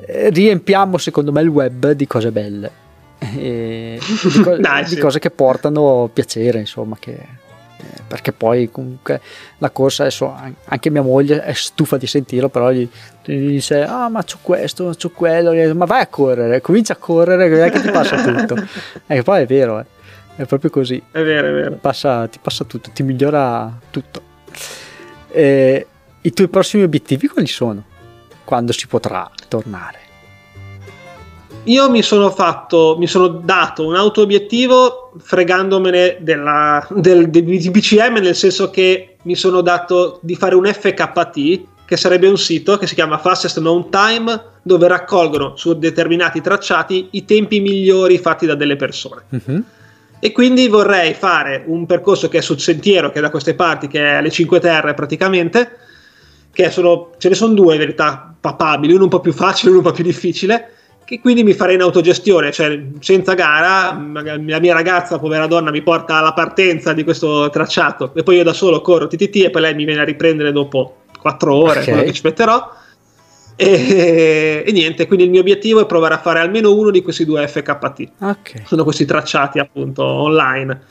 eh, riempiamo, secondo me, il web di cose belle, <laughs> di, co- <laughs> Dai, di sì. cose che portano piacere, insomma, che perché poi comunque la corsa adesso anche mia moglie è stufa di sentirlo però gli, gli dice ah ma c'ho questo c'ho quello ma vai a correre comincia a correre che ti passa tutto <laughs> e poi è vero eh. è proprio così è vero è vero passa, ti passa tutto ti migliora tutto e, i tuoi prossimi obiettivi quali sono? quando si potrà tornare? Io mi sono fatto, mi sono dato un auto-obiettivo fregandomene della, del, del, BCM, nel senso che mi sono dato di fare un FKT, che sarebbe un sito che si chiama Fastest Known Time, dove raccolgono su determinati tracciati i tempi migliori fatti da delle persone. Uh-huh. E quindi vorrei fare un percorso che è sul sentiero, che è da queste parti, che è alle 5 Terre praticamente, che sono, ce ne sono due in verità papabili, uno un po' più facile e uno un po' più difficile che quindi mi farei in autogestione, cioè senza gara, la mia ragazza, povera donna, mi porta alla partenza di questo tracciato e poi io da solo corro TTT e poi lei mi viene a riprendere dopo quattro ore, okay. quello che ci metterò. E, e, niente, quindi il mio obiettivo è provare a fare almeno uno di questi due FKT. Okay. Sono questi tracciati appunto online.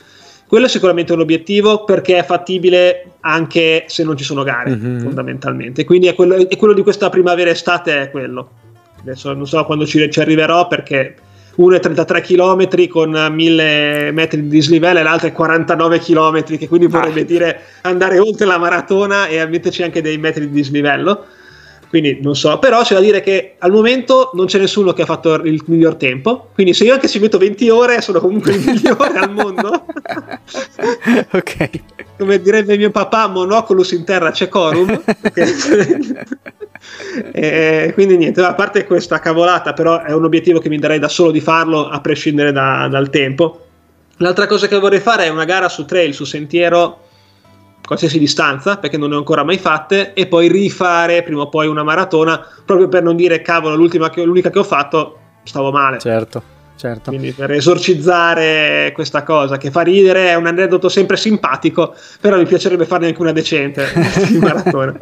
Quello è sicuramente un obiettivo perché è fattibile anche se non ci sono gare, mm-hmm. fondamentalmente. Quindi è quello, è quello di questa primavera-estate è quello adesso non so quando ci, ci arriverò perché uno è 33 km con 1000 metri di dislivello e l'altro è 49 km che quindi vorrebbe ah. dire andare oltre la maratona e metterci anche dei metri di dislivello quindi non so, però c'è da dire che al momento non c'è nessuno che ha fatto il miglior tempo, quindi se io anche ci metto 20 ore sono comunque il <laughs> migliore al mondo. <laughs> ok. Come direbbe mio papà, monoculus in terra c'è corum. <laughs> e quindi niente, a parte questa cavolata, però è un obiettivo che mi darei da solo di farlo a prescindere da, dal tempo. L'altra cosa che vorrei fare è una gara su trail, su sentiero qualsiasi distanza perché non ne ho ancora mai fatte e poi rifare prima o poi una maratona proprio per non dire cavolo che, l'unica che ho fatto stavo male certo certo. Quindi per esorcizzare questa cosa che fa ridere è un aneddoto sempre simpatico però mi piacerebbe farne anche una decente <laughs> di maratona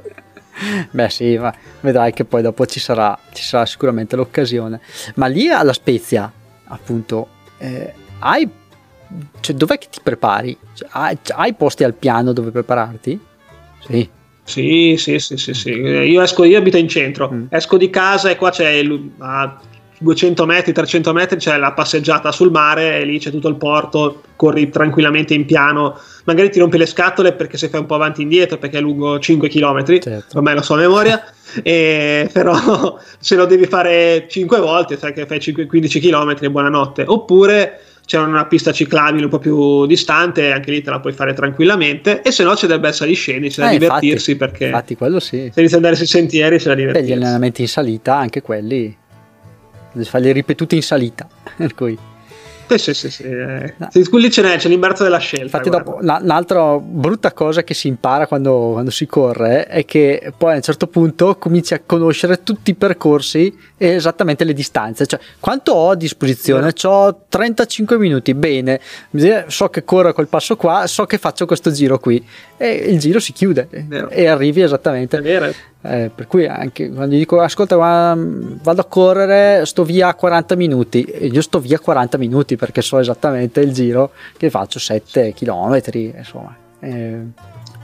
<laughs> Beh sì, ma vedrai che poi dopo ci sarà, ci sarà sicuramente l'occasione. Ma lì alla Spezia, appunto, eh, hai cioè, dov'è che ti prepari? Cioè, hai, hai, posti al piano dove prepararti? Sì. Sì, sì, sì, sì, sì. Io, esco, io abito in centro, mm. esco di casa e qua c'è il, a 200 metri, 300 metri c'è la passeggiata sul mare e lì c'è tutto il porto, corri tranquillamente in piano, magari ti rompi le scatole perché se fai un po' avanti e indietro perché è lungo 5 km, certo. ormai lo so a memoria, e, <laughs> però se lo devi fare 5 volte sai che fai 5, 15 km e buonanotte, oppure c'è una pista ciclabile un po' più distante, anche lì te la puoi fare tranquillamente. E se no c'è del bel saliscendi, c'è da eh, divertirsi infatti, perché. Infatti, quello sì. Se inizi ad andare sui sentieri, c'è da divertirsi. Beh, gli allenamenti in salita, anche quelli, devi farli ripetuti in salita. <laughs> Per cui. Sì, sì, sì. Eh. No. Lì ce n'è, c'è l'imbarazzo della scelta. Infatti, dopo, la, l'altra brutta cosa che si impara quando, quando, si corre è che poi a un certo punto cominci a conoscere tutti i percorsi e esattamente le distanze. Cioè, quanto ho a disposizione? Yeah. Ho 35 minuti, bene, so che corro quel passo qua, so che faccio questo giro qui e il giro si chiude e arrivi esattamente. È vero. Eh, per cui anche quando dico ascolta vado a correre sto via 40 minuti io sto via 40 minuti perché so esattamente il giro che faccio 7 km insomma eh.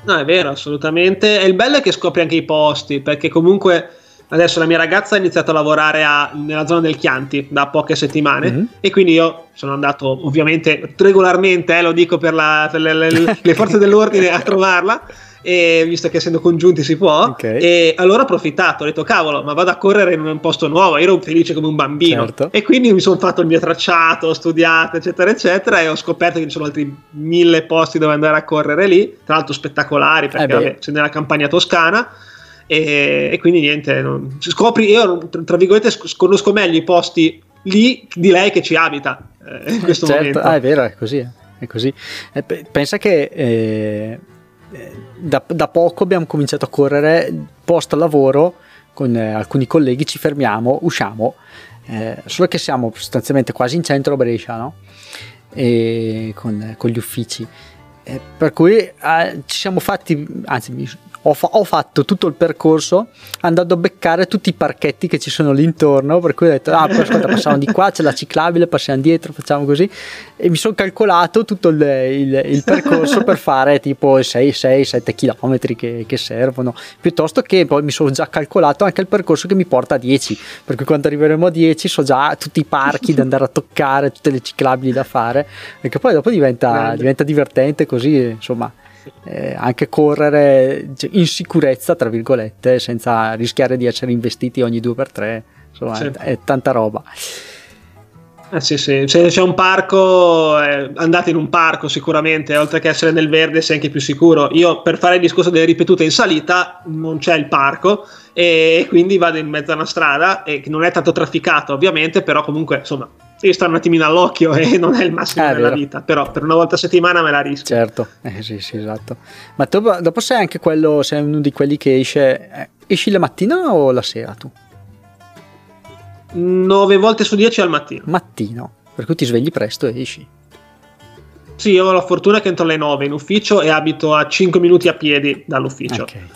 no è vero assolutamente e il bello è che scopri anche i posti perché comunque adesso la mia ragazza ha iniziato a lavorare a, nella zona del Chianti da poche settimane mm-hmm. e quindi io sono andato ovviamente regolarmente eh, lo dico per, la, per le, le, le forze dell'ordine a trovarla <laughs> e visto che essendo congiunti si può okay. e allora ho approfittato ho detto cavolo ma vado a correre in un posto nuovo io ero felice come un bambino certo. e quindi mi sono fatto il mio tracciato ho studiato eccetera eccetera e ho scoperto che ci sono altri mille posti dove andare a correre lì tra l'altro spettacolari perché eh vabbè, c'è nella campagna toscana e, e quindi niente non, scopri io tra virgolette conosco meglio i posti lì di lei che ci abita eh, in questo certo. momento ah, è vero è così è così eh, pensa che eh, da, da, poco abbiamo cominciato a correre post lavoro con eh, alcuni colleghi, ci fermiamo, usciamo, eh, solo che siamo sostanzialmente quasi in centro a Brescia, no? Con, con gli uffici. Eh, per cui eh, ci siamo fatti, anzi ho, fa- ho, fatto tutto il percorso andando a beccare tutti i parchetti che ci sono lì intorno, per cui ho detto, ah, ascolta, passiamo di qua, c'è la ciclabile, passiamo dietro, facciamo così, e mi sono calcolato tutto il, il, il percorso per fare tipo 6-7 km che, che, servono, piuttosto che poi mi sono già calcolato anche il percorso che mi porta a 10, per cui quando arriveremo a 10 so già tutti i parchi da andare a toccare, tutte le ciclabili da fare, perché poi dopo diventa, diventa divertente così, insomma eh, anche correre cioè, in sicurezza, tra virgolette, senza rischiare di essere investiti ogni due per tre, insomma, sì. è, è tanta roba. Eh sì, sì, se c'è un parco, eh, andate in un parco sicuramente, oltre che essere nel verde sei anche più sicuro. Io per fare il discorso delle ripetute in salita non c'è il parco e quindi vado in mezzo a una strada e che non è tanto trafficata ovviamente, però comunque insomma devi stare un attimino all'occhio e non è il massimo eh, della vero. vita, però per una volta a settimana me la rischio. Certo, eh, sì, sì, esatto. Ma tu, dopo sei anche quello, sei uno di quelli che esce, eh, esci la mattina o la sera tu? 9 volte su 10 al mattino. Mattino, per cui ti svegli presto e esci. Sì, io ho la fortuna che entro alle 9 in ufficio e abito a 5 minuti a piedi dall'ufficio. Okay.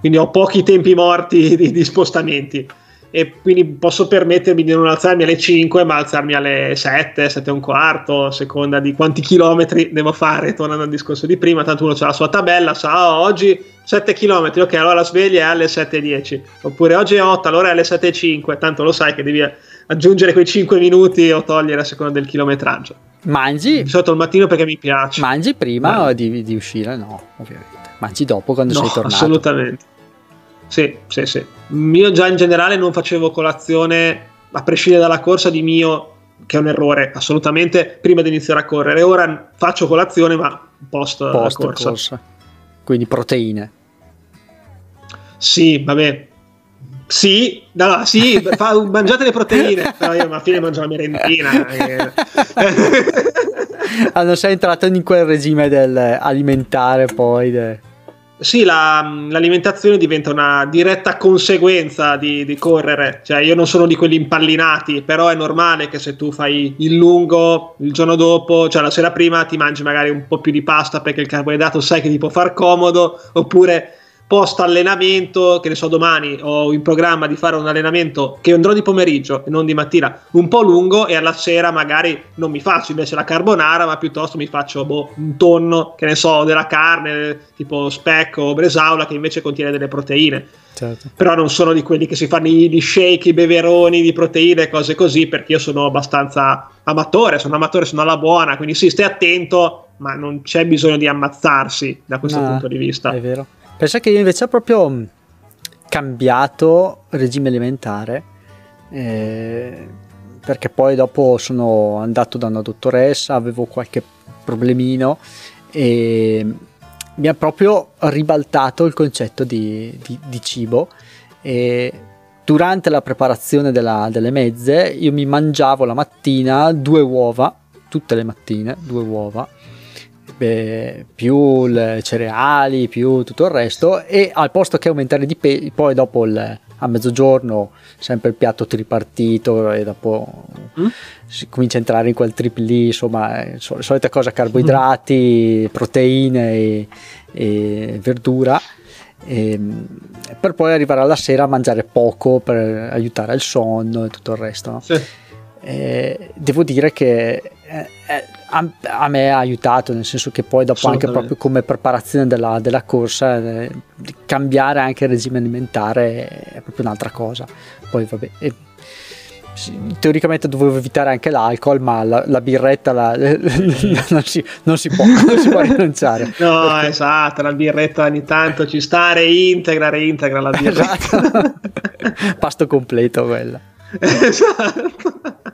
Quindi ho pochi tempi morti di, di spostamenti e quindi posso permettermi di non alzarmi alle 5 ma alzarmi alle 7, 7 e un quarto a seconda di quanti chilometri devo fare tornando al discorso di prima. Tanto uno ha la sua tabella sa oh, oggi 7 km ok allora la sveglia è alle 7.10 oppure oggi è 8 allora è alle 7.05 tanto lo sai che devi aggiungere quei 5 minuti o togliere a seconda del chilometraggio. Mangi? Di solito al mattino perché mi piace. Mangi prima di, di, uscire? No ovviamente. Mangi dopo quando no, sei tornato. assolutamente sì, sì, sì. Io già in generale non facevo colazione, a prescindere dalla corsa, di mio, che è un errore, assolutamente, prima di iniziare a correre. Ora faccio colazione, ma post, post corsa. corsa. Quindi proteine. Sì, vabbè. Sì, no, sì fa, mangiate le proteine, <laughs> però io alla fine mangio la merendina. Eh. <laughs> ah, non sei entrato in quel regime del alimentare poi. De... Sì, la, l'alimentazione diventa una diretta conseguenza di, di, correre, cioè io non sono di quelli impallinati, però è normale che se tu fai il lungo il giorno dopo, cioè la sera prima ti mangi magari un po' più di pasta perché il carboidrato sai che ti può far comodo, oppure post allenamento, che ne so, domani ho in programma di fare un allenamento che andrò di pomeriggio e non di mattina, un po' lungo e alla sera magari non mi faccio invece la carbonara, ma piuttosto mi faccio boh, un tonno, che ne so, della carne, tipo specco o bresaula, che invece contiene delle proteine. Certo. Però non sono di quelli che si fanno gli shake, i beveroni di proteine cose così, perché io sono abbastanza amatore, sono amatore, sono alla buona, quindi sì, stai attento, ma non c'è bisogno di ammazzarsi da questo no, punto di vista. È vero. Pensa che io invece ho proprio mm, cambiato regime alimentare eh, perché poi dopo sono andato da una dottoressa, avevo qualche problemino e mi ha proprio ribaltato il concetto di, di, di cibo e durante la preparazione della, delle mezze io mi mangiavo la mattina due uova, tutte le mattine, due uova beh, più le cereali, più tutto il resto e al posto che aumentare di peso, poi dopo il, a mezzogiorno sempre il piatto tripartito e dopo mm? si comincia a entrare in quel trip lì, insomma, eh, sol- solita cosa, carboidrati, mm. proteine e, e verdura. E, ehm, per poi arrivare alla sera a mangiare poco per aiutare il sonno e tutto il resto. No? Sì. Eh, devo dire che eh, eh, a, a, me ha aiutato, nel senso che poi dopo anche proprio come preparazione della, della corsa, eh, cambiare anche il regime alimentare è proprio un'altra cosa. Poi vabbè, eh, teoricamente dovevo evitare anche l'alcol, ma la, la birretta la, <laughs> non, si, non, si può, non, si, può, rinunciare. <laughs> No, perché... esatto, la birretta ogni tanto ci sta, reintegra, reintegra la <laughs> birretta. Esatto. Pasto completo quella. Esatto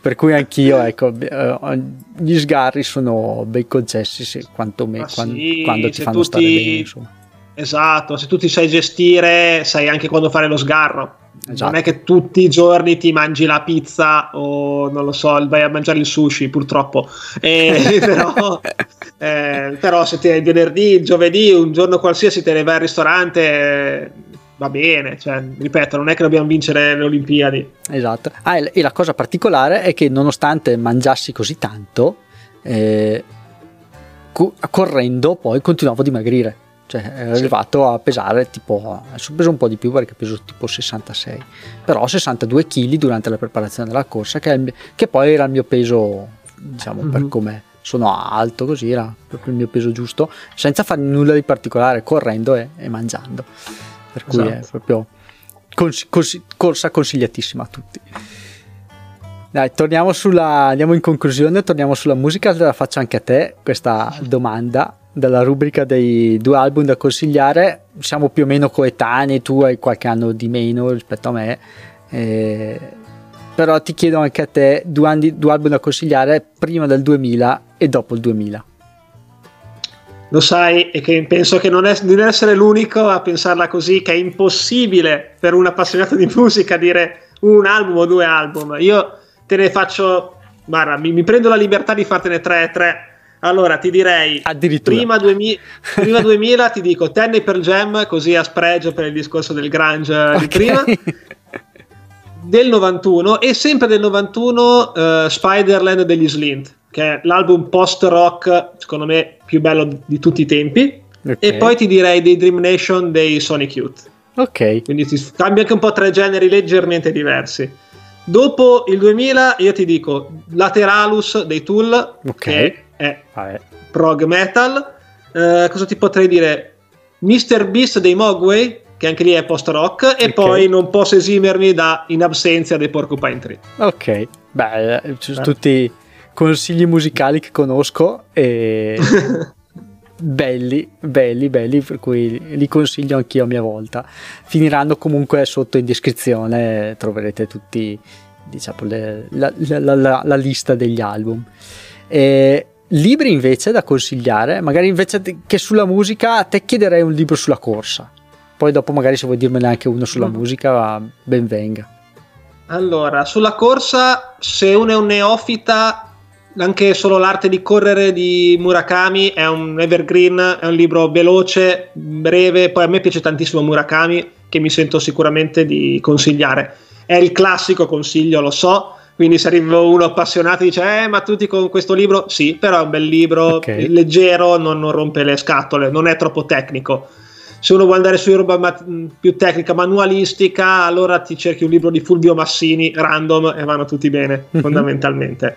per cui anch'io, ecco, eh, gli sgarri sono ben concessi se, quanto me, quando, sì, quando ti fanno stare ti... bene. Insomma. Esatto, se tu ti sai gestire, sai anche quando fare lo sgarro. Esatto. Non è che tutti i giorni ti mangi la pizza o non lo so, vai a mangiare il sushi, purtroppo. Eh, <laughs> però, eh, però, se ti è venerdì, giovedì, un giorno qualsiasi te ne vai al ristorante, va bene, cioè, ripeto, non è che dobbiamo vincere le Olimpiadi. Esatto. Ah, e la cosa particolare è che nonostante mangiassi così tanto, eh, correndo poi continuavo a dimagrire. Cioè, ero sì. arrivato a pesare tipo, adesso peso un po' di più perché peso tipo 66, però 62 kg durante la preparazione della corsa, che, il, che poi era il mio peso, diciamo, mm-hmm. per mhm. come sono alto, così era proprio il mio peso giusto, senza fare nulla di particolare, correndo e, e mangiando per cui esatto. è proprio cons- cons- corsa consigliatissima a tutti. Dai, torniamo sulla, andiamo in conclusione, torniamo sulla musica, te la faccio anche a te questa domanda. dalla rubrica dei due album da consigliare. Siamo più o meno coetanei, tu hai qualche anno di meno rispetto a me. Eh, però ti chiedo anche a te due, anni, due album da consigliare prima del 2000 e dopo il 2000 lo sai e che penso che non, è, non essere l'unico a pensarla così, che è impossibile per un appassionato di musica dire un album o due album. Io te ne faccio, guarda, mi, mi prendo la libertà di fartene tre e tre. Allora ti direi prima, 2000, <laughs> prima 2000 ti dico Tenny per Jam, così a spregio per il discorso del grunge okay. di prima. Del 91 e sempre del 91 uh, eh, Spiderland degli Slint che è l'album post-rock, secondo me, più bello di tutti i tempi. Okay. E poi ti direi dei Dream Nation dei Sonic Youth. Ok. Quindi ti cambia anche un po' tre generi leggermente diversi. Dopo il 2000 io ti dico Lateralus dei Tool, okay. che è Vabbè. prog metal. Uh, cosa ti potrei dire? Mr. Beast dei Mogwai, che anche lì è post rock, e okay. poi non posso esimermi da In Absenza dei Porcupine Tree. Ok, beh, eh. tutti consigli musicali che conosco e <laughs> belli, belli, belli, per cui li consiglio anch'io a mia volta. Finiranno comunque sotto in descrizione, troverete tutti diciamo, le, la, la, la, la, lista degli album. E libri invece da consigliare, magari invece che sulla musica, a te chiederei un libro sulla corsa. Poi dopo magari se vuoi dirmene anche uno sulla mm. musica, ben venga. Allora, sulla corsa, se uno è un neofita, anche solo l'arte di correre di Murakami è un evergreen, è un libro veloce, breve, poi a me piace tantissimo Murakami che mi sento sicuramente di consigliare. È il classico consiglio, lo so, quindi se arriva uno appassionato e dice eh ma tutti con questo libro, sì, però è un bel libro, okay. leggero, non, non, rompe le scatole, non è troppo tecnico. Se uno vuole andare su roba ma- più tecnica, manualistica, allora ti cerchi un libro di Fulvio Massini, random, e vanno tutti bene, mm-hmm. fondamentalmente.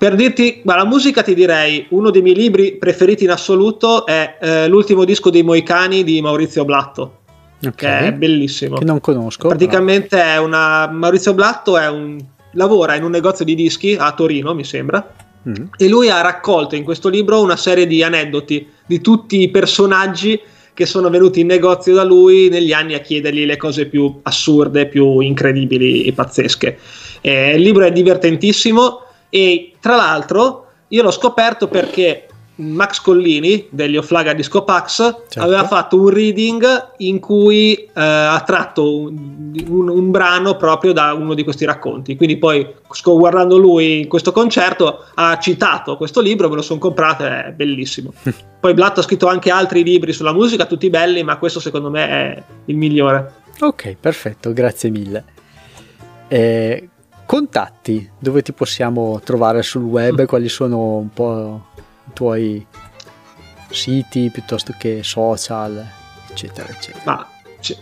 Per dirti, ma la musica ti direi, uno dei miei libri preferiti in assoluto è eh, l'ultimo disco dei Moicani di Maurizio Blatto, okay. che è bellissimo. Che non conosco. Praticamente però. è una... Maurizio Blatto è un... lavora in un negozio di dischi a Torino, mi sembra, mm. e lui ha raccolto in questo libro una serie di aneddoti di tutti i personaggi che sono venuti in negozio da lui negli anni a chiedergli le cose più assurde, più incredibili e pazzesche. Eh, il libro è divertentissimo e tra l'altro io l'ho scoperto perché Max Collini degli Oflaga Disco Pax certo. aveva fatto un reading in cui eh, ha tratto un, un, un, brano proprio da uno di questi racconti. Quindi poi guardando lui in questo concerto ha citato questo libro, me lo sono comprato, è bellissimo. <laughs> poi Blatt ha scritto anche altri libri sulla musica, tutti belli, ma questo secondo me è il migliore. Ok, perfetto, grazie mille. Eh, contatti, dove ti possiamo trovare sul web, quali sono un po' i tuoi siti piuttosto che social, eccetera, eccetera. Ma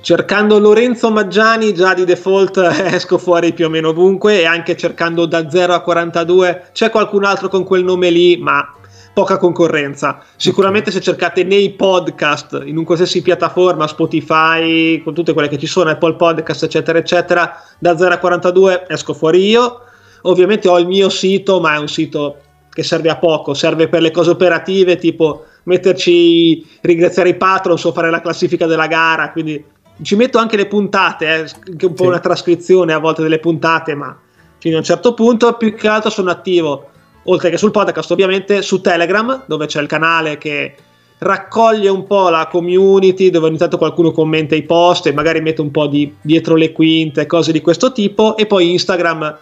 cercando Lorenzo Maggiani già di default <laughs> esco fuori più o meno ovunque e anche cercando da 0 a 42 c'è qualcun altro con quel nome lì, ma poca concorrenza. Sicuramente okay. se cercate nei podcast, in un qualsiasi piattaforma, Spotify, con tutte quelle che ci sono, Apple Podcast, eccetera, eccetera, da 0 a 42 esco fuori io. Ovviamente ho il mio sito, ma è un sito che serve a poco, serve per le cose operative, tipo metterci, ringraziare i patrons o fare la classifica della gara, quindi ci metto anche le puntate, eh, anche un po' sì. una trascrizione a volte delle puntate, ma fino a un certo punto più che altro sono attivo oltre che sul podcast ovviamente su Telegram dove c'è il canale che raccoglie un po' la community dove ogni tanto qualcuno commenta i post e magari mette un po' di dietro le quinte cose di questo tipo. E poi Instagram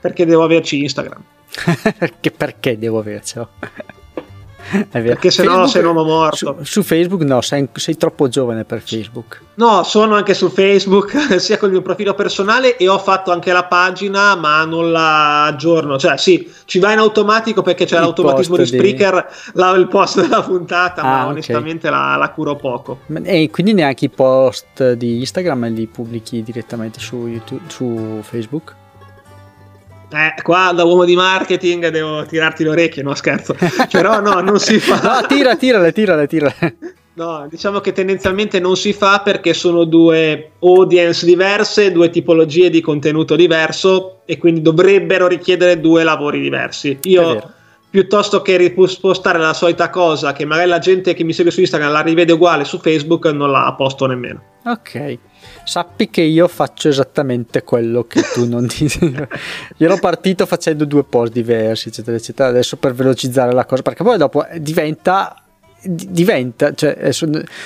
perché devo averci Instagram? <laughs> Che perché devo avercelo perché se no sei un uomo morto. Su, su Facebook no, sei, sei, troppo giovane per Facebook. No, sono anche su Facebook, <laughs> sia con il mio profilo personale e ho fatto anche la pagina, ma non la aggiorno. Cioè, sì, ci va in automatico perché c'è il l'automatismo di Spreaker, di... la, il post della puntata, ah, ma okay. onestamente la, la, curo poco. E quindi neanche i post di Instagram li pubblichi direttamente su, YouTube, su Facebook? Eh, qua da uomo di marketing devo tirarti le orecchie, no scherzo. Però no, non si <laughs> fa. no, tira, tirale, tirale, tirale. No, diciamo che tendenzialmente non si fa perché sono due audience diverse, due tipologie di contenuto diverso e quindi dovrebbero richiedere due lavori diversi. Io piuttosto che rispostare la solita cosa che magari la gente che mi segue su Instagram la rivede uguale su Facebook non la posto nemmeno. Ok, sappi che io faccio esattamente quello che tu non dici. <laughs> io ero partito facendo due post diversi, eccetera, eccetera, adesso per velocizzare la cosa, perché poi dopo diventa diventa, cioè,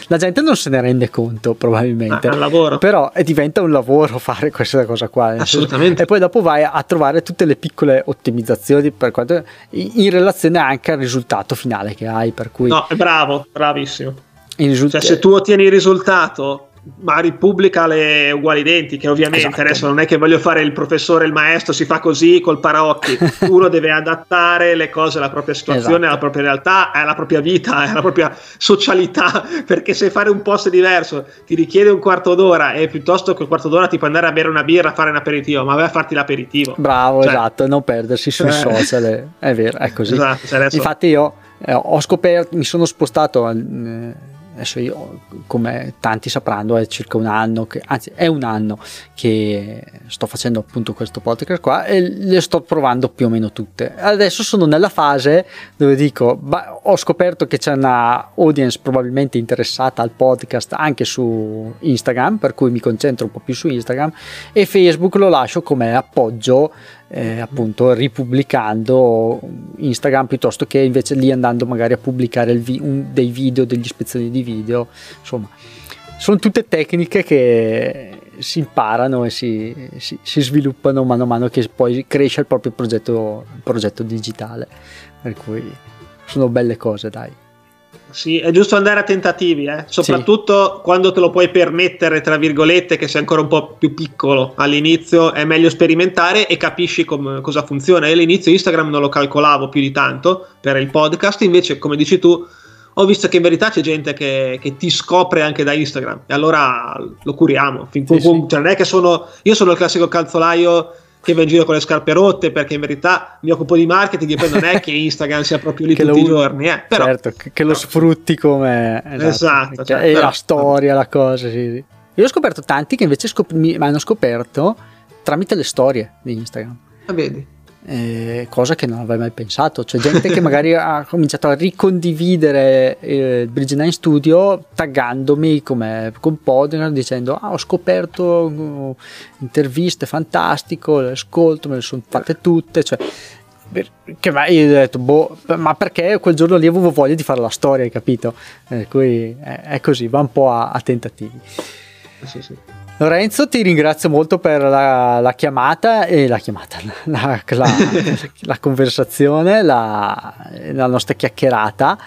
la gente non se ne rende conto probabilmente, ah, però diventa un lavoro fare questa cosa qua. Assolutamente. E poi dopo vai a trovare tutte le piccole ottimizzazioni per quanto, in relazione anche al risultato finale che hai. Per cui... No, bravo, bravissimo. Risulta- cioè, se tu ottieni il risultato ma ripubblica le uguali identiche ovviamente esatto. adesso non è che voglio fare il professore il maestro si fa così col paraocchi <laughs> uno deve adattare le cose alla propria situazione esatto. alla propria realtà alla propria vita alla propria socialità <laughs> perché se fare un post diverso ti richiede un quarto d'ora e piuttosto che un quarto d'ora ti puoi andare a bere una birra a fare un aperitivo ma vai a farti l'aperitivo bravo cioè, esatto non perdersi sui eh. social è vero è così esatto, cioè adesso... infatti io eh, ho scoperto mi sono spostato eh, adesso io come tanti sapranno è circa un anno che, anzi è un anno che sto facendo appunto questo podcast qua e le sto provando più o meno tutte. Adesso sono nella fase dove dico bah, ho scoperto che c'è una audience probabilmente interessata al podcast anche su Instagram per cui mi concentro un po' più su Instagram e Facebook lo lascio come appoggio eh, appunto ripubblicando Instagram piuttosto che invece lì andando magari a pubblicare vi- un, dei video, degli ispezioni di video, insomma sono tutte tecniche che si imparano e si, si, si, sviluppano mano a mano che poi cresce il proprio progetto, progetto digitale, per cui sono belle cose dai. Sì, è giusto andare a tentativi, eh? soprattutto sì. quando te lo puoi permettere, tra virgolette, che sei ancora un po' più piccolo. All'inizio è meglio sperimentare e capisci com- cosa funziona. Io all'inizio Instagram non lo calcolavo più di tanto per il podcast, invece, come dici tu, ho visto che in verità c'è gente che, che ti scopre anche da Instagram e allora lo curiamo. Fin sì, sì. Cioè, non è che sono, io sono il classico calzolaio che va in giro con le scarpe rotte perché in verità mi occupo di marketing e poi non è che Instagram sia proprio lì tutti lo, i giorni eh. però, certo che, lo sfrutti come esatto, esatto cioè, però, la storia la cosa sì. io ho scoperto tanti che invece scop- mi hanno scoperto tramite le storie di Instagram ah, vedi eh, cosa che non avrei mai pensato. C'è gente che magari ha <laughs> cominciato a ricondividere eh, Bridge 9 Studio taggandomi come con Podner dicendo ah, ho scoperto uh, interviste fantastico, le ascolto, me le sono fatte tutte. Cioè, che mai ho detto boh, ma perché quel giorno lì avevo voglia di fare la storia, hai capito? Eh, è, è, così, va un po' a, a tentativi. Sì, sì. Lorenzo, ti ringrazio molto per la, la chiamata e la chiamata, la, la, la <laughs> conversazione, la, nostra chiacchierata.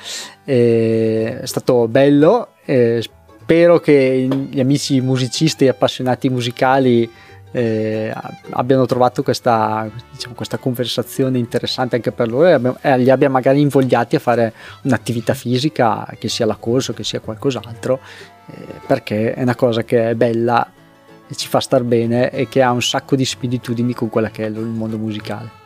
è stato bello. Eh, spero che gli amici musicisti e appassionati musicali eh, abbiano trovato questa, diciamo, questa, conversazione interessante anche per loro e li abbia magari invogliati a fare un'attività fisica, che sia la corsa che sia qualcos'altro, eh, perché è una cosa che è bella e ci fa star bene e che ha un sacco di similitudini con quella che è il mondo musicale.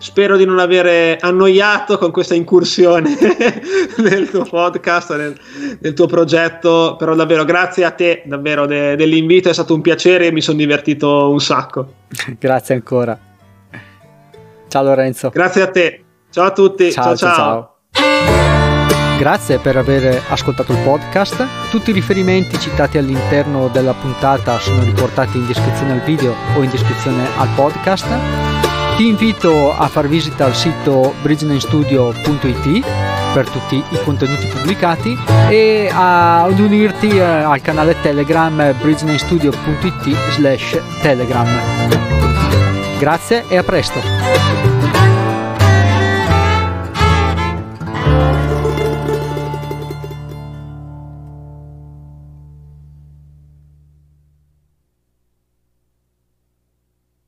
Spero di non avere annoiato con questa incursione <laughs> nel tuo podcast, nel, nel, tuo progetto, però davvero grazie a te davvero de, dell'invito, è stato un piacere e mi sono divertito un sacco. <laughs> grazie ancora. Ciao Lorenzo. Grazie a te. Ciao a tutti. ciao. ciao. ciao. ciao. Grazie per aver ascoltato il podcast. Tutti i riferimenti citati all'interno della puntata sono riportati in descrizione al video o in descrizione al podcast. Ti invito a far visita al sito bridgenamestudio.it per tutti i contenuti pubblicati e ad unirti eh, al canale Telegram bridgenamestudio.it slash telegram. Grazie e a presto!